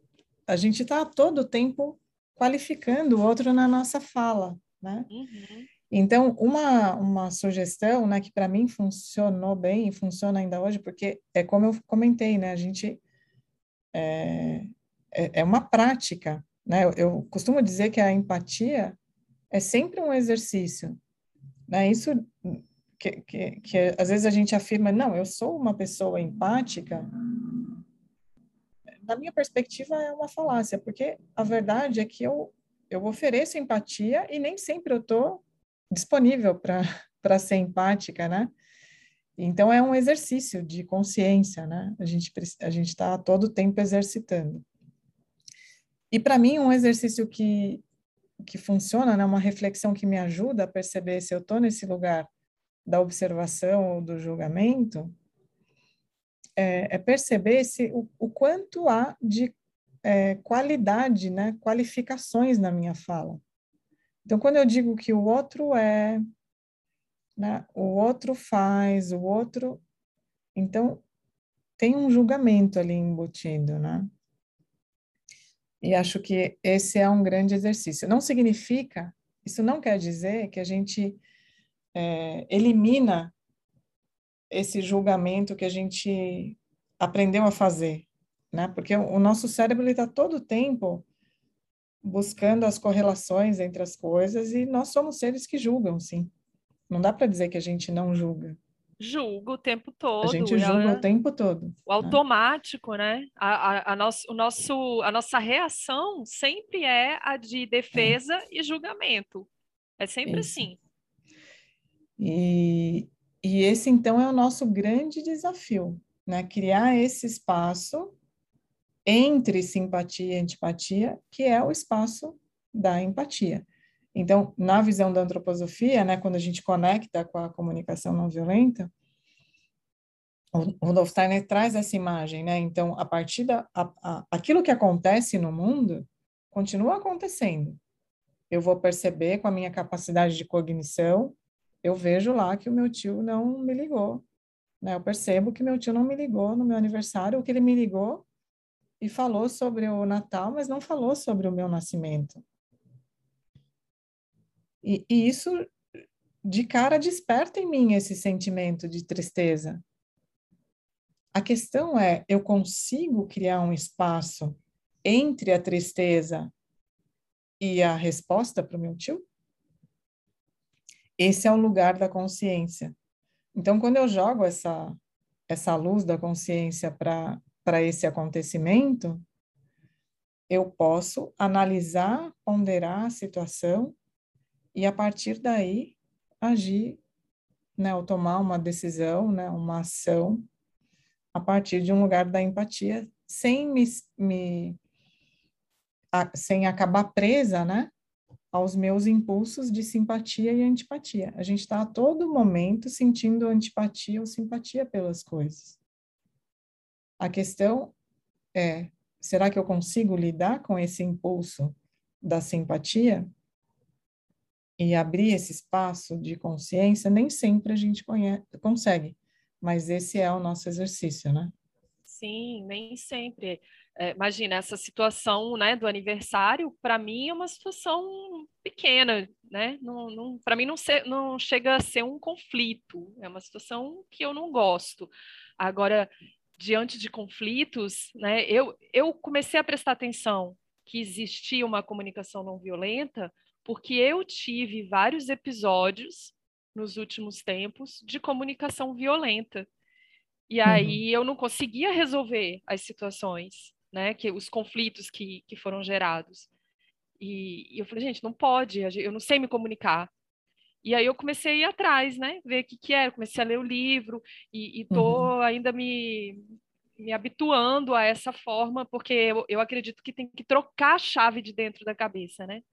a gente está todo o tempo qualificando o outro na nossa fala, né? Uhum. Então, uma, uma sugestão, né, que para mim funcionou bem e funciona ainda hoje, porque é como eu comentei, né, a gente é, é, é uma prática, né, eu, eu, costumo dizer que a empatia é sempre um exercício, né, isso que, que, que às vezes a gente afirma, não, eu sou uma pessoa empática, na minha perspectiva é uma falácia, porque a verdade é que eu, eu ofereço empatia e nem sempre eu estou disponível para ser empática, né? Então é um exercício de consciência, né? A gente a gente está todo tempo exercitando. E para mim um exercício que que funciona, né? Uma reflexão que me ajuda a perceber se eu estou nesse lugar da observação ou do julgamento é, é perceber se o, o, quanto há de é, qualidade, né? Qualificações na minha fala. Então, quando eu digo que o outro é, né, o outro faz, o outro. Então, tem um julgamento ali embutido, né? E acho que esse é um grande exercício. Não significa, isso não quer dizer que a gente é, elimina esse julgamento que a gente aprendeu a fazer, né? Porque o nosso cérebro está todo o tempo buscando as correlações entre as coisas e nós somos seres que julgam, sim. Não dá para dizer que a gente não julga. Julga o tempo todo. A gente julga ela... o tempo todo. O automático, né? né? A, a, a, nosso, o nosso, a nossa reação sempre é a de defesa é. e julgamento. É sempre Isso. assim. E, e esse, então, é o nosso grande desafio, né? Criar esse espaço entre simpatia e antipatia, que é o espaço da empatia. Então, na visão da antroposofia, né, quando a gente conecta com a comunicação não violenta, o Rudolf Steiner traz essa imagem, né? Então, a partir da a, a, aquilo que acontece no mundo continua acontecendo. Eu vou perceber com a minha capacidade de cognição, eu vejo lá que o meu tio não me ligou, né? Eu percebo que meu tio não me ligou no meu aniversário, o que ele me ligou e falou sobre o Natal, mas não falou sobre o meu nascimento. E, e isso, de cara, desperta em mim esse sentimento de tristeza. A questão é: eu consigo criar um espaço entre a tristeza e a resposta para o meu tio? Esse é o lugar da consciência. Então, quando eu jogo essa, essa luz da consciência para para esse acontecimento, eu posso analisar, ponderar a situação e a partir daí agir, né, ou tomar uma decisão, né, uma ação a partir de um lugar da empatia, sem me, me a, sem acabar presa, né, aos meus impulsos de simpatia e antipatia. A gente está a todo momento sentindo antipatia ou simpatia pelas coisas. A questão é: será que eu consigo lidar com esse impulso da simpatia e abrir esse espaço de consciência? Nem sempre a gente conhece, consegue, mas esse é o nosso exercício, né? Sim, nem sempre. É, imagina, essa situação né, do aniversário, para mim é uma situação pequena, né? Não, não, para mim não, ser, não chega a ser um conflito, é uma situação que eu não gosto. Agora, diante de conflitos, né, eu, eu comecei a prestar atenção que existia uma comunicação não violenta porque eu tive vários episódios nos últimos tempos de comunicação violenta. E uhum. aí eu não conseguia resolver as situações, né, que os conflitos que, que foram gerados. E, e eu falei, gente, não pode, eu não sei me comunicar. E aí eu comecei a ir atrás, né? Ver o que, que era, comecei a ler o livro e estou uhum. ainda me, me habituando a essa forma, porque eu, eu, acredito que tem que trocar a chave de dentro da cabeça, né?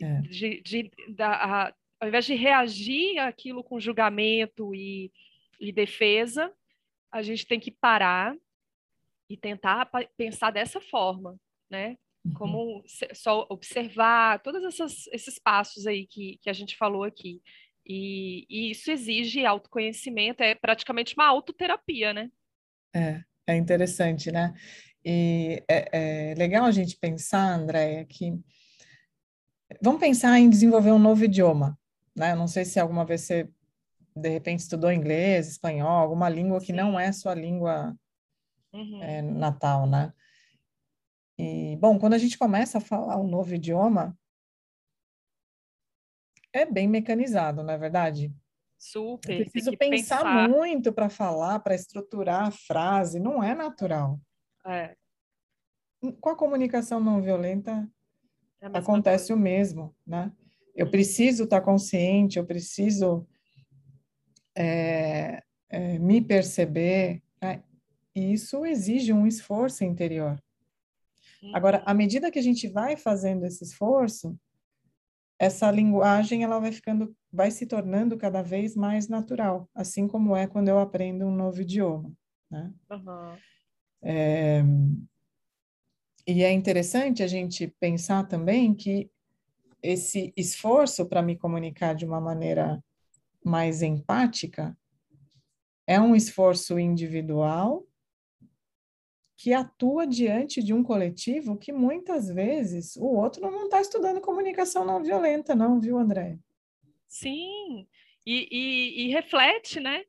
É. De, de, da, a, ao invés de reagir àquilo com julgamento e, e defesa, a gente tem que parar e tentar pensar dessa forma, né? Uhum. como só observar todos essas, esses passos aí que, que a gente falou aqui. E, e, isso exige autoconhecimento, é praticamente uma autoterapia, né? É, é interessante, né? E é, é legal a gente pensar, Andréia, que vamos pensar em desenvolver um novo idioma, né? Eu não sei se alguma vez você, de repente, estudou inglês, espanhol, alguma língua que Sim. não é sua língua uhum. é, natal, né? E, bom, quando a gente começa a falar um novo idioma, é bem mecanizado, não é verdade? Super. Eu preciso pensar, pensar, muito para falar, para estruturar a frase, não é natural. É. Com a comunicação não violenta, é acontece coisa. o mesmo, né? Eu uhum. preciso estar tá consciente, eu preciso é, é, me perceber, né? e isso exige um esforço interior. Agora, à medida que a gente vai fazendo esse esforço, essa linguagem ela vai ficando, vai se tornando cada vez mais natural, assim como é quando eu aprendo um novo idioma, né? Uhum. É, e é interessante a gente pensar também que esse esforço para me comunicar de uma maneira mais empática é um esforço individual que atua diante de um coletivo que muitas vezes o outro não está estudando comunicação não violenta, não, viu, André? Sim, e, e, e reflete, né?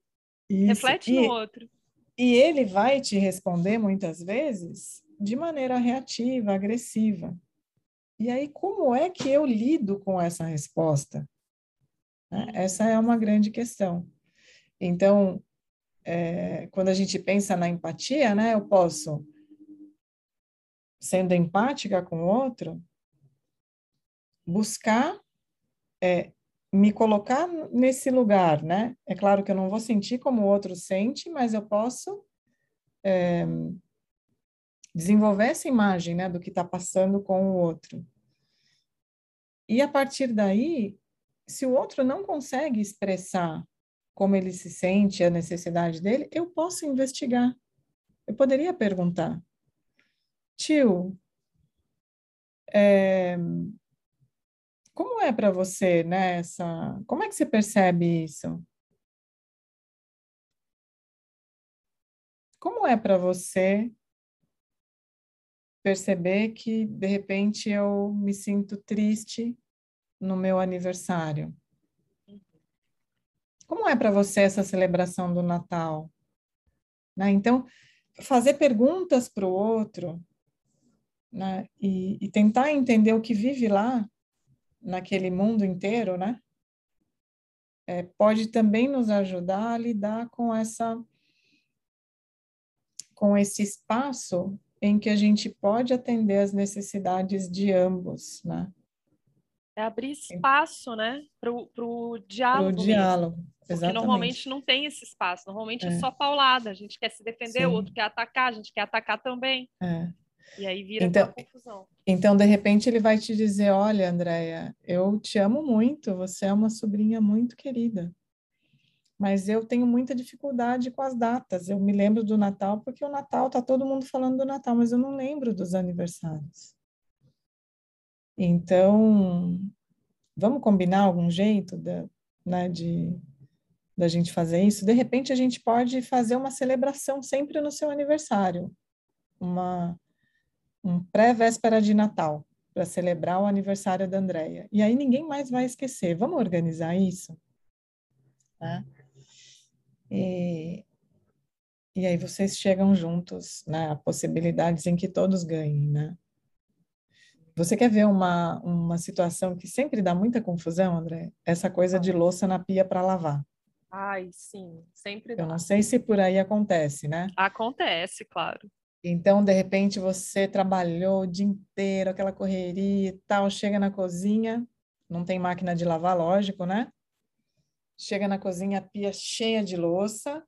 Isso. Reflete e, no outro. E ele vai te responder muitas vezes de maneira reativa, agressiva. E aí, como é que eu lido com essa resposta? Né? Essa é uma grande questão. Então, é, quando a gente pensa na empatia, né, eu posso, sendo empática com o outro, buscar é, me colocar nesse lugar, né? É claro que eu não vou sentir como o outro sente, mas eu posso é, desenvolver essa imagem, né, do que está passando com o outro. E a partir daí, se o outro não consegue expressar como ele se sente, a necessidade dele, eu posso investigar. Eu poderia perguntar, tio, é, como é para você, né, essa, como é que você percebe isso? Como é para você perceber que, de repente, eu me sinto triste no meu aniversário? Como é para você essa celebração do Natal? Né? Então, fazer perguntas para o outro né? e, e tentar entender o que vive lá naquele mundo inteiro, né? É, pode também nos ajudar a lidar com essa com esse espaço em que a gente pode atender as necessidades de ambos, né? É abrir espaço, né, para o diálogo. Diálogo, mesmo. Porque normalmente não tem esse espaço, normalmente é, é só paulada, a gente quer se defender, o outro quer atacar, a gente quer atacar também. É. E aí vira então, confusão. Então, de repente, ele vai te dizer: Olha, Andréia, eu te amo muito, você é uma sobrinha muito querida. Mas eu tenho muita dificuldade com as datas. Eu me lembro do Natal porque o Natal tá todo mundo falando do Natal, mas eu não lembro dos aniversários. Então, vamos combinar algum jeito da, né, de da gente fazer isso? De repente, a gente pode fazer uma celebração sempre no seu aniversário, uma um pré-véspera de Natal, para celebrar o aniversário da Andrea. E aí ninguém mais vai esquecer. Vamos organizar isso? Né? E, e aí vocês chegam juntos, né? Possibilidades em que todos ganhem, né? Você quer ver uma, uma situação que sempre dá muita confusão, André? Essa coisa de louça na pia para lavar. Ai, sim, sempre dá. Eu não sei se por aí acontece, né? Acontece, claro. Então, de repente, você trabalhou o dia inteiro, aquela correria e tal, chega na cozinha, não tem máquina de lavar, lógico, né? Chega na cozinha, a pia cheia de louça,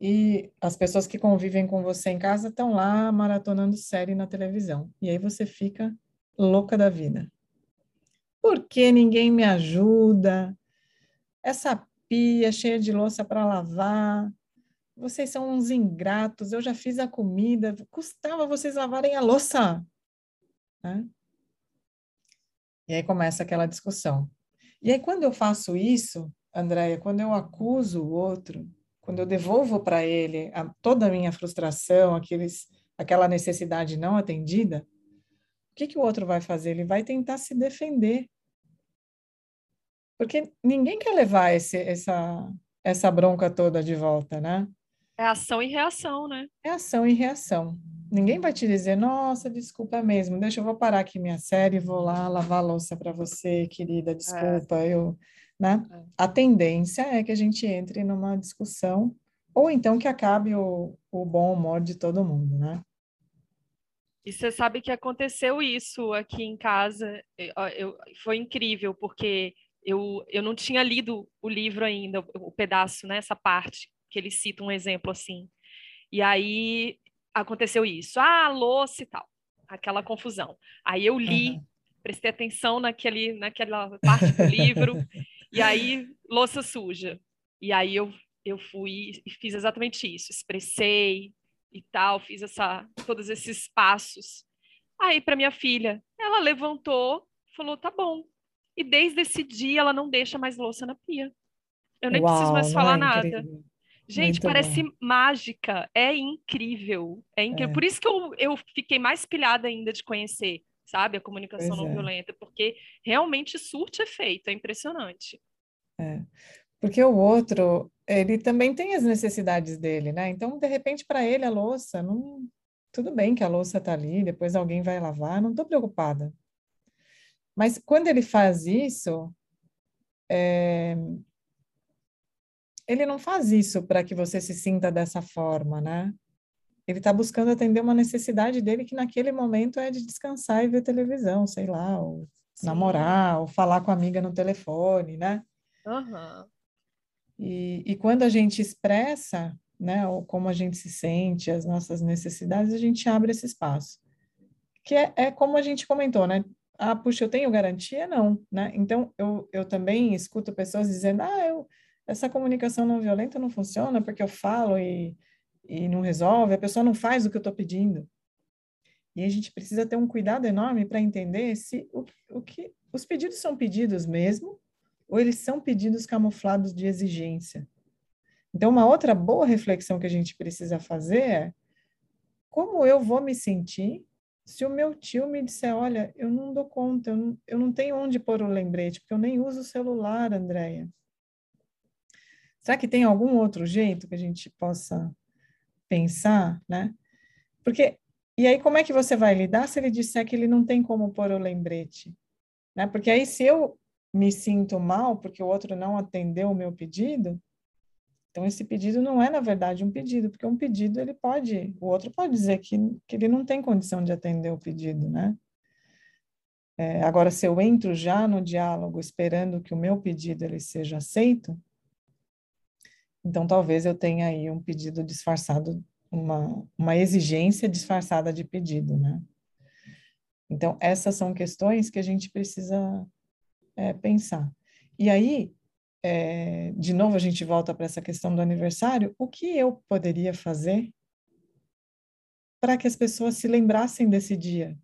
e as pessoas que convivem com você em casa estão lá maratonando série na televisão. E aí você fica louca da vida. Por que ninguém me ajuda? Essa pia cheia de louça para lavar, vocês são uns ingratos, eu já fiz a comida, custava vocês lavarem a louça. Né? E aí começa aquela discussão. E aí, quando eu faço isso, Andréia, quando eu acuso o outro, quando eu devolvo para ele a, toda a minha frustração, aqueles, aquela necessidade não atendida, o que, que o outro vai fazer? Ele vai tentar se defender. Porque ninguém quer levar esse, essa, essa bronca toda de volta, né? É ação e reação, né? É ação e reação. Ninguém vai te dizer, nossa, desculpa mesmo, deixa eu vou parar aqui minha série e vou lá lavar a louça para você, querida, é. desculpa, é. eu, né? É. A tendência é que a gente entre numa discussão ou então que acabe o, o bom humor de todo mundo, né? E você sabe que aconteceu isso aqui em casa, eu, eu, foi incrível, porque eu, eu não tinha lido o livro ainda, o, o pedaço, né, essa parte que ele cita um exemplo assim. E aí aconteceu isso. Ah, louça e tal. Aquela confusão. Aí eu li, uhum. prestei atenção naquele, naquela parte do livro, e aí louça suja. E aí eu, eu fui e fiz exatamente isso. Expressei e tal, fiz essa, todos esses passos. Aí para minha filha, ela levantou, falou: tá bom. E desde esse dia ela não deixa mais louça na pia. Eu nem Uau, preciso mais falar é nada. Gente, Muito parece bom. mágica. É incrível. É incrível. É. Por isso que eu, eu fiquei mais pilhada ainda de conhecer, sabe, a comunicação pois não é. violenta, porque realmente surte efeito. É impressionante. É. Porque o outro, ele também tem as necessidades dele, né? Então, de repente, para ele, a louça, não... tudo bem que a louça está ali, depois alguém vai lavar, não estou preocupada. Mas quando ele faz isso, é... ele não faz isso para que você se sinta dessa forma, né? Ele está buscando atender uma necessidade dele que naquele momento é de descansar e ver televisão, sei lá, ou Sim. namorar, ou falar com a amiga no telefone, né? Uhum. E, e quando a gente expressa, né, ou como a gente se sente, as nossas necessidades, a gente abre esse espaço. Que é, é como a gente comentou, né? Ah, puxa, eu tenho garantia? Não, né? Então, eu, eu também escuto pessoas dizendo, ah, eu, essa comunicação não violenta não funciona porque eu falo e, e não resolve, a pessoa não faz o que eu estou pedindo. E a gente precisa ter um cuidado enorme para entender se o, o que os pedidos são pedidos mesmo ou eles são pedidos camuflados de exigência. Então, uma outra boa reflexão que a gente precisa fazer é como eu vou me sentir se o meu tio me disser, olha, eu não dou conta, eu não, eu não tenho onde pôr o lembrete, porque eu nem uso o celular, Andréia. Será que tem algum outro jeito que a gente possa pensar, né? Porque, e aí como é que você vai lidar se ele disser que ele não tem como pôr o lembrete? Né? Porque aí se eu me sinto mal porque o outro não atendeu o meu pedido, então esse pedido não é na verdade um pedido, porque um pedido ele pode, o outro pode dizer que, que ele não tem condição de atender o pedido, né? É, agora, se eu entro já no diálogo esperando que o meu pedido ele seja aceito, então talvez eu tenha aí um pedido disfarçado, uma, uma exigência disfarçada de pedido, né? Então, essas são questões que a gente precisa é, pensar. E aí, é, de novo, a gente volta para essa questão do aniversário. O que eu poderia fazer para que as pessoas se lembrassem desse dia?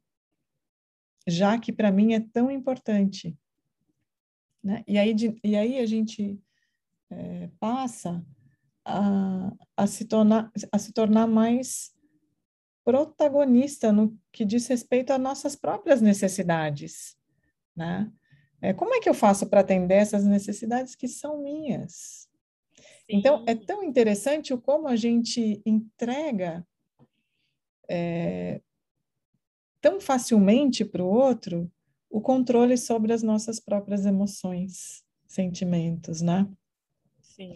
Já que para mim é tão importante. Né? E, aí, de, e aí a gente é, passa a, a, se tornar, a se tornar mais protagonista no que diz respeito às nossas próprias necessidades, né? É, como é que eu faço para atender essas necessidades que são minhas? Sim. Então, é tão interessante o como a gente entrega é, tão facilmente para o outro o controle sobre as nossas próprias emoções, sentimentos, né? Sim.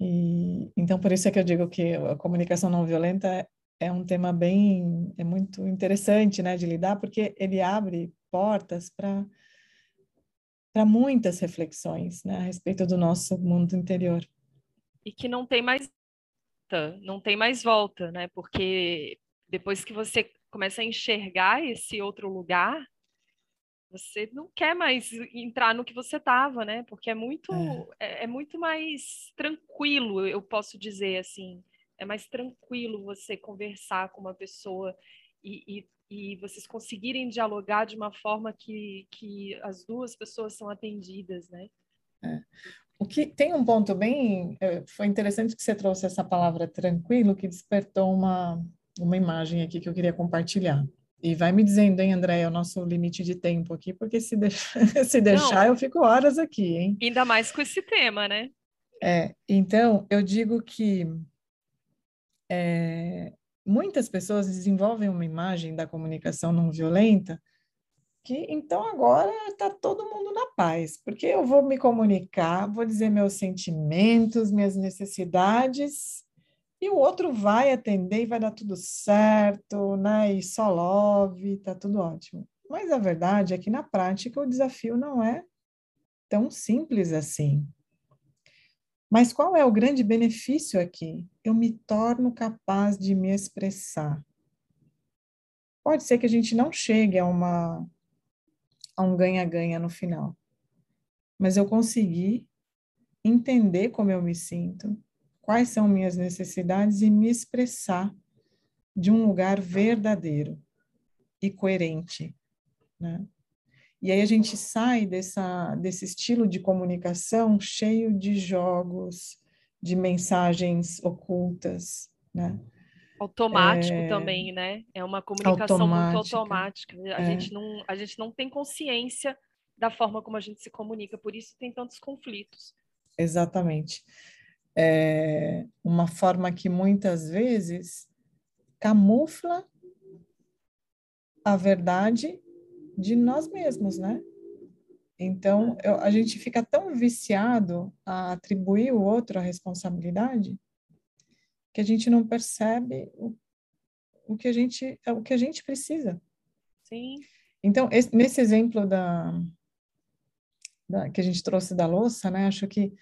E, então, por isso é que eu digo que a comunicação não violenta é um tema bem, é muito interessante, né, de lidar, porque ele abre portas para para muitas reflexões né, a respeito do nosso mundo interior. E que não tem mais não tem mais volta, né? Porque depois que você começa a enxergar esse outro lugar, você não quer mais entrar no que você estava, né? Porque é muito é. é. É, muito mais tranquilo, eu posso dizer assim, é mais tranquilo você conversar com uma pessoa e, e e vocês conseguirem dialogar de uma forma que, que as duas pessoas são atendidas, né? É. O que tem um ponto bem, é, foi interessante que você trouxe essa palavra tranquilo, que despertou uma, uma imagem aqui que eu queria compartilhar. E vai me dizendo, hein, André, é o nosso limite de tempo aqui, porque se, se deixar Não, eu fico horas aqui, hein? Ainda mais com esse tema, né? É, então, eu digo que é, muitas pessoas desenvolvem uma imagem da comunicação não violenta que então agora está todo mundo na paz, porque eu vou me comunicar, vou dizer meus sentimentos, minhas necessidades, e o outro vai atender e vai dar tudo certo, né? E só love, tá tudo ótimo. Mas a verdade é que na prática o desafio não é tão simples assim. Mas qual é o grande benefício aqui? Eu me torno capaz de me expressar. Pode ser que a gente não chegue a, uma, a um ganha-ganha no final, mas eu consegui entender como eu me sinto, quais são minhas necessidades e me expressar de um lugar verdadeiro e coerente, né? E aí a gente sai dessa, desse estilo de comunicação cheio de jogos, de mensagens ocultas, né? Automático é... também, né? É uma comunicação automática. muito automática. A, é. gente não, a gente não tem consciência da forma como a gente se comunica, por isso tem tantos conflitos. exatamente. É uma forma que muitas vezes camufla a verdade de nós mesmos, né? Então, eu, a gente fica tão viciado a atribuir o outro a responsabilidade que a gente não percebe o, o que a gente o que a gente precisa. Sim. Então, esse, nesse exemplo da, da, que a gente trouxe da louça, né? Acho que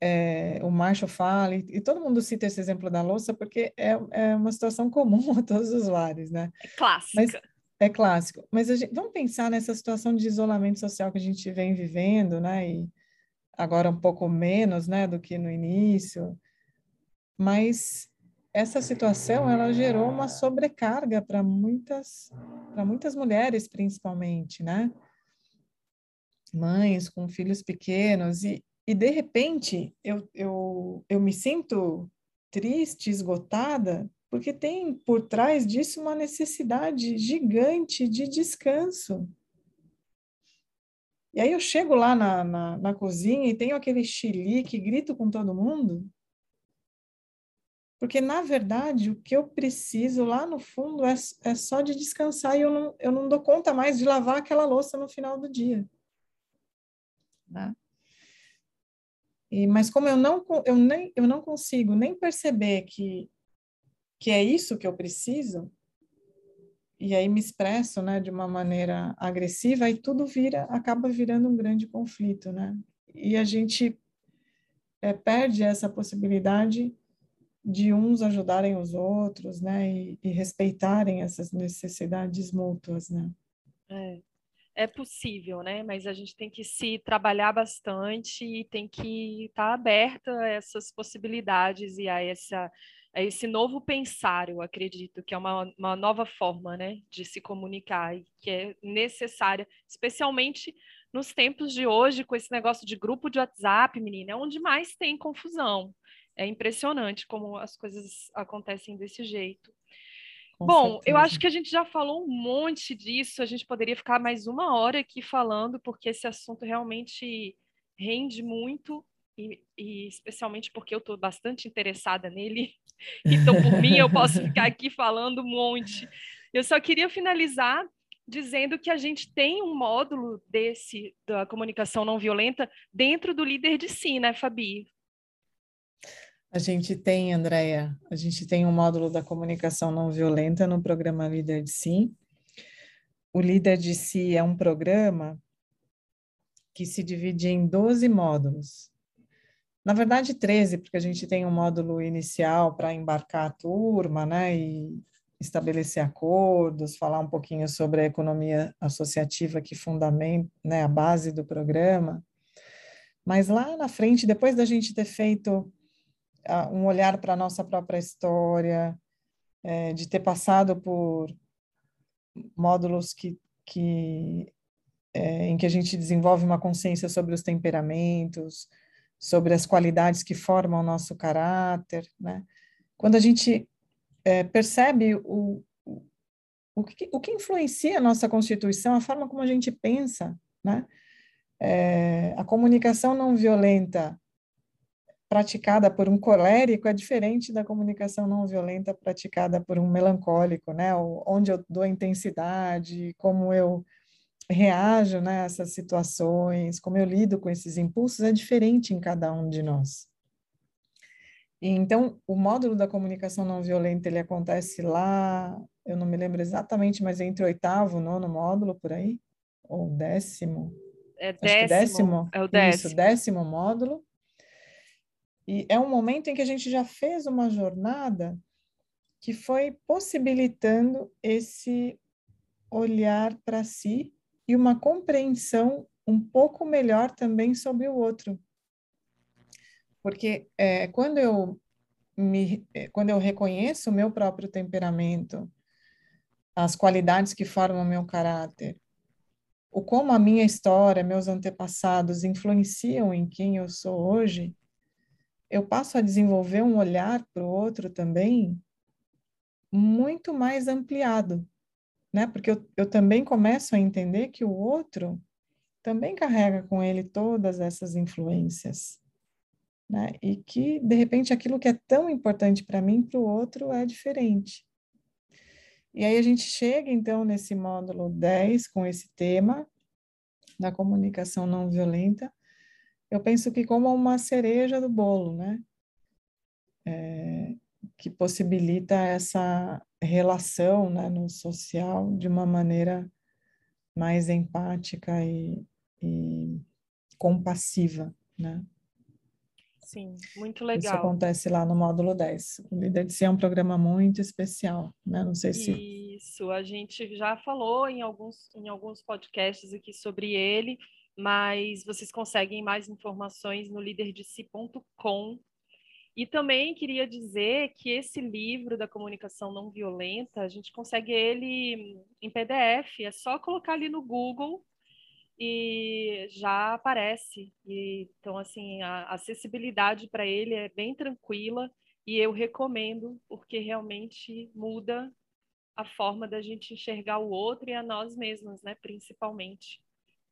é, o Marshall fala, e, e, todo mundo cita esse exemplo da louça porque é, é uma situação comum a todos os lares, né? É clássica. Mas, é clássico. Mas gente, vamos pensar nessa situação de isolamento social que a gente vem vivendo, né? E agora um pouco menos, né, do que no início. Mas essa situação ela gerou uma sobrecarga para muitas para muitas mulheres principalmente, né? Mães com filhos pequenos e, e de repente eu, eu, eu me sinto triste, esgotada, porque tem por trás disso uma necessidade gigante de descanso. E aí eu chego lá na, na, na cozinha e tenho aquele chilique, grito com todo mundo, porque, na verdade, o que eu preciso lá no fundo é, é só de descansar e eu não, eu não dou conta mais de lavar aquela louça no final do dia. Né? E, mas como eu não, eu, nem, eu não consigo nem perceber que que é isso que eu preciso, e aí me expresso, né, de uma maneira agressiva, e tudo vira, acaba virando um grande conflito, né? E a gente é, perde essa possibilidade de uns ajudarem os outros, né, e, e respeitarem essas necessidades mútuas, né? É, é possível, né? Mas a gente tem que se trabalhar bastante e tem que estar tá aberta a essas possibilidades e a essa é esse novo pensar, eu acredito, que é uma, uma nova forma né, de se comunicar e que é necessária, especialmente nos tempos de hoje, com esse negócio de grupo de WhatsApp, menina, é onde mais tem confusão. É impressionante como as coisas acontecem desse jeito. Com Bom, certeza. eu acho que a gente já falou um monte disso, a gente poderia ficar mais uma hora aqui falando, porque esse assunto realmente rende muito, e, e especialmente porque eu estou bastante interessada nele. Então, por mim, eu posso ficar aqui falando um monte. Eu só queria finalizar dizendo que a gente tem um módulo desse da comunicação não violenta dentro do líder de si, né, Fabi? A gente tem, Andréia, a gente tem um módulo da comunicação não violenta no programa Líder de Si. O Líder de Si é um programa que se divide em 12 módulos. Na verdade, 13, porque a gente tem um módulo inicial para embarcar a turma, né, e estabelecer acordos, falar um pouquinho sobre a economia associativa que fundamenta, né, a base do programa. Mas lá na frente, depois da gente ter feito uh, um olhar para a nossa própria história, é, de ter passado por módulos que, que é, em que a gente desenvolve uma consciência sobre os temperamentos, sobre as qualidades que formam o nosso caráter, né? Quando a gente é, percebe o, o, que, o que influencia a nossa constituição, a forma como a gente pensa, né? É, a comunicação não violenta praticada por um colérico é diferente da comunicação não violenta praticada por um melancólico, né? Onde eu dou intensidade, como eu reajo né, a essas situações, como eu lido com esses impulsos, é diferente em cada um de nós. Então, o módulo da comunicação não violenta, ele acontece lá, eu não me lembro exatamente, mas entre o oitavo, nono módulo, por aí, ou décimo. É décimo, décimo é o décimo. Isso, décimo módulo. E é um momento em que a gente já fez uma jornada que foi possibilitando esse olhar para si e uma compreensão um pouco melhor também sobre o outro. Porque é, quando, eu me, é, quando eu reconheço o meu próprio temperamento, as qualidades que formam meu caráter, o como a minha história, meus antepassados influenciam em quem eu sou hoje, eu passo a desenvolver um olhar para o outro também muito mais ampliado né? Porque eu, eu também começo a entender que o outro também carrega com ele todas essas influências, né? E que, de repente, aquilo que é tão importante para mim, para o outro, é diferente. E aí a gente chega, então, nesse módulo 10, com esse tema da comunicação não violenta, eu penso que como uma cereja do bolo, né? É, que possibilita essa relação né, no social de uma maneira mais empática e, e compassiva, né? Sim, muito legal. Isso acontece lá no módulo 10. O Líder de Si é um programa muito especial, né? Não sei se... Isso, a gente já falou em alguns, em alguns podcasts aqui sobre ele, mas vocês conseguem mais informações no líderdeси.com e também queria dizer que esse livro da comunicação não violenta, a gente consegue ele em PDF, é só colocar ali no Google e já aparece. E, então, assim, a acessibilidade para ele é bem tranquila e eu recomendo, porque realmente muda a forma da gente enxergar o outro e a nós mesmos, né, principalmente.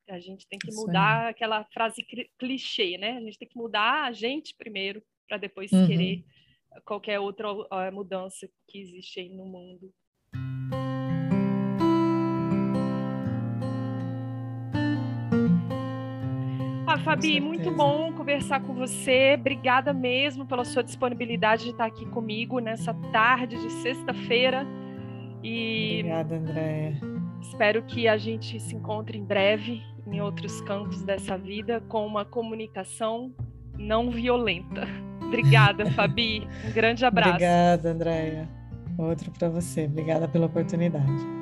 A gente tem que mudar aquela frase clichê, né? A gente tem que mudar a gente primeiro para depois uhum. querer qualquer outra mudança que existe aí no mundo. Ah, Fabi, muito bom conversar com você. Obrigada mesmo pela sua disponibilidade de estar aqui comigo nessa tarde de sexta-feira. E Obrigada, Andréia. Espero que a gente se encontre em breve em outros campos dessa vida com uma comunicação não violenta. Obrigada, Fabi. Um grande abraço. Obrigada, Andréia. Outro para você. Obrigada pela oportunidade.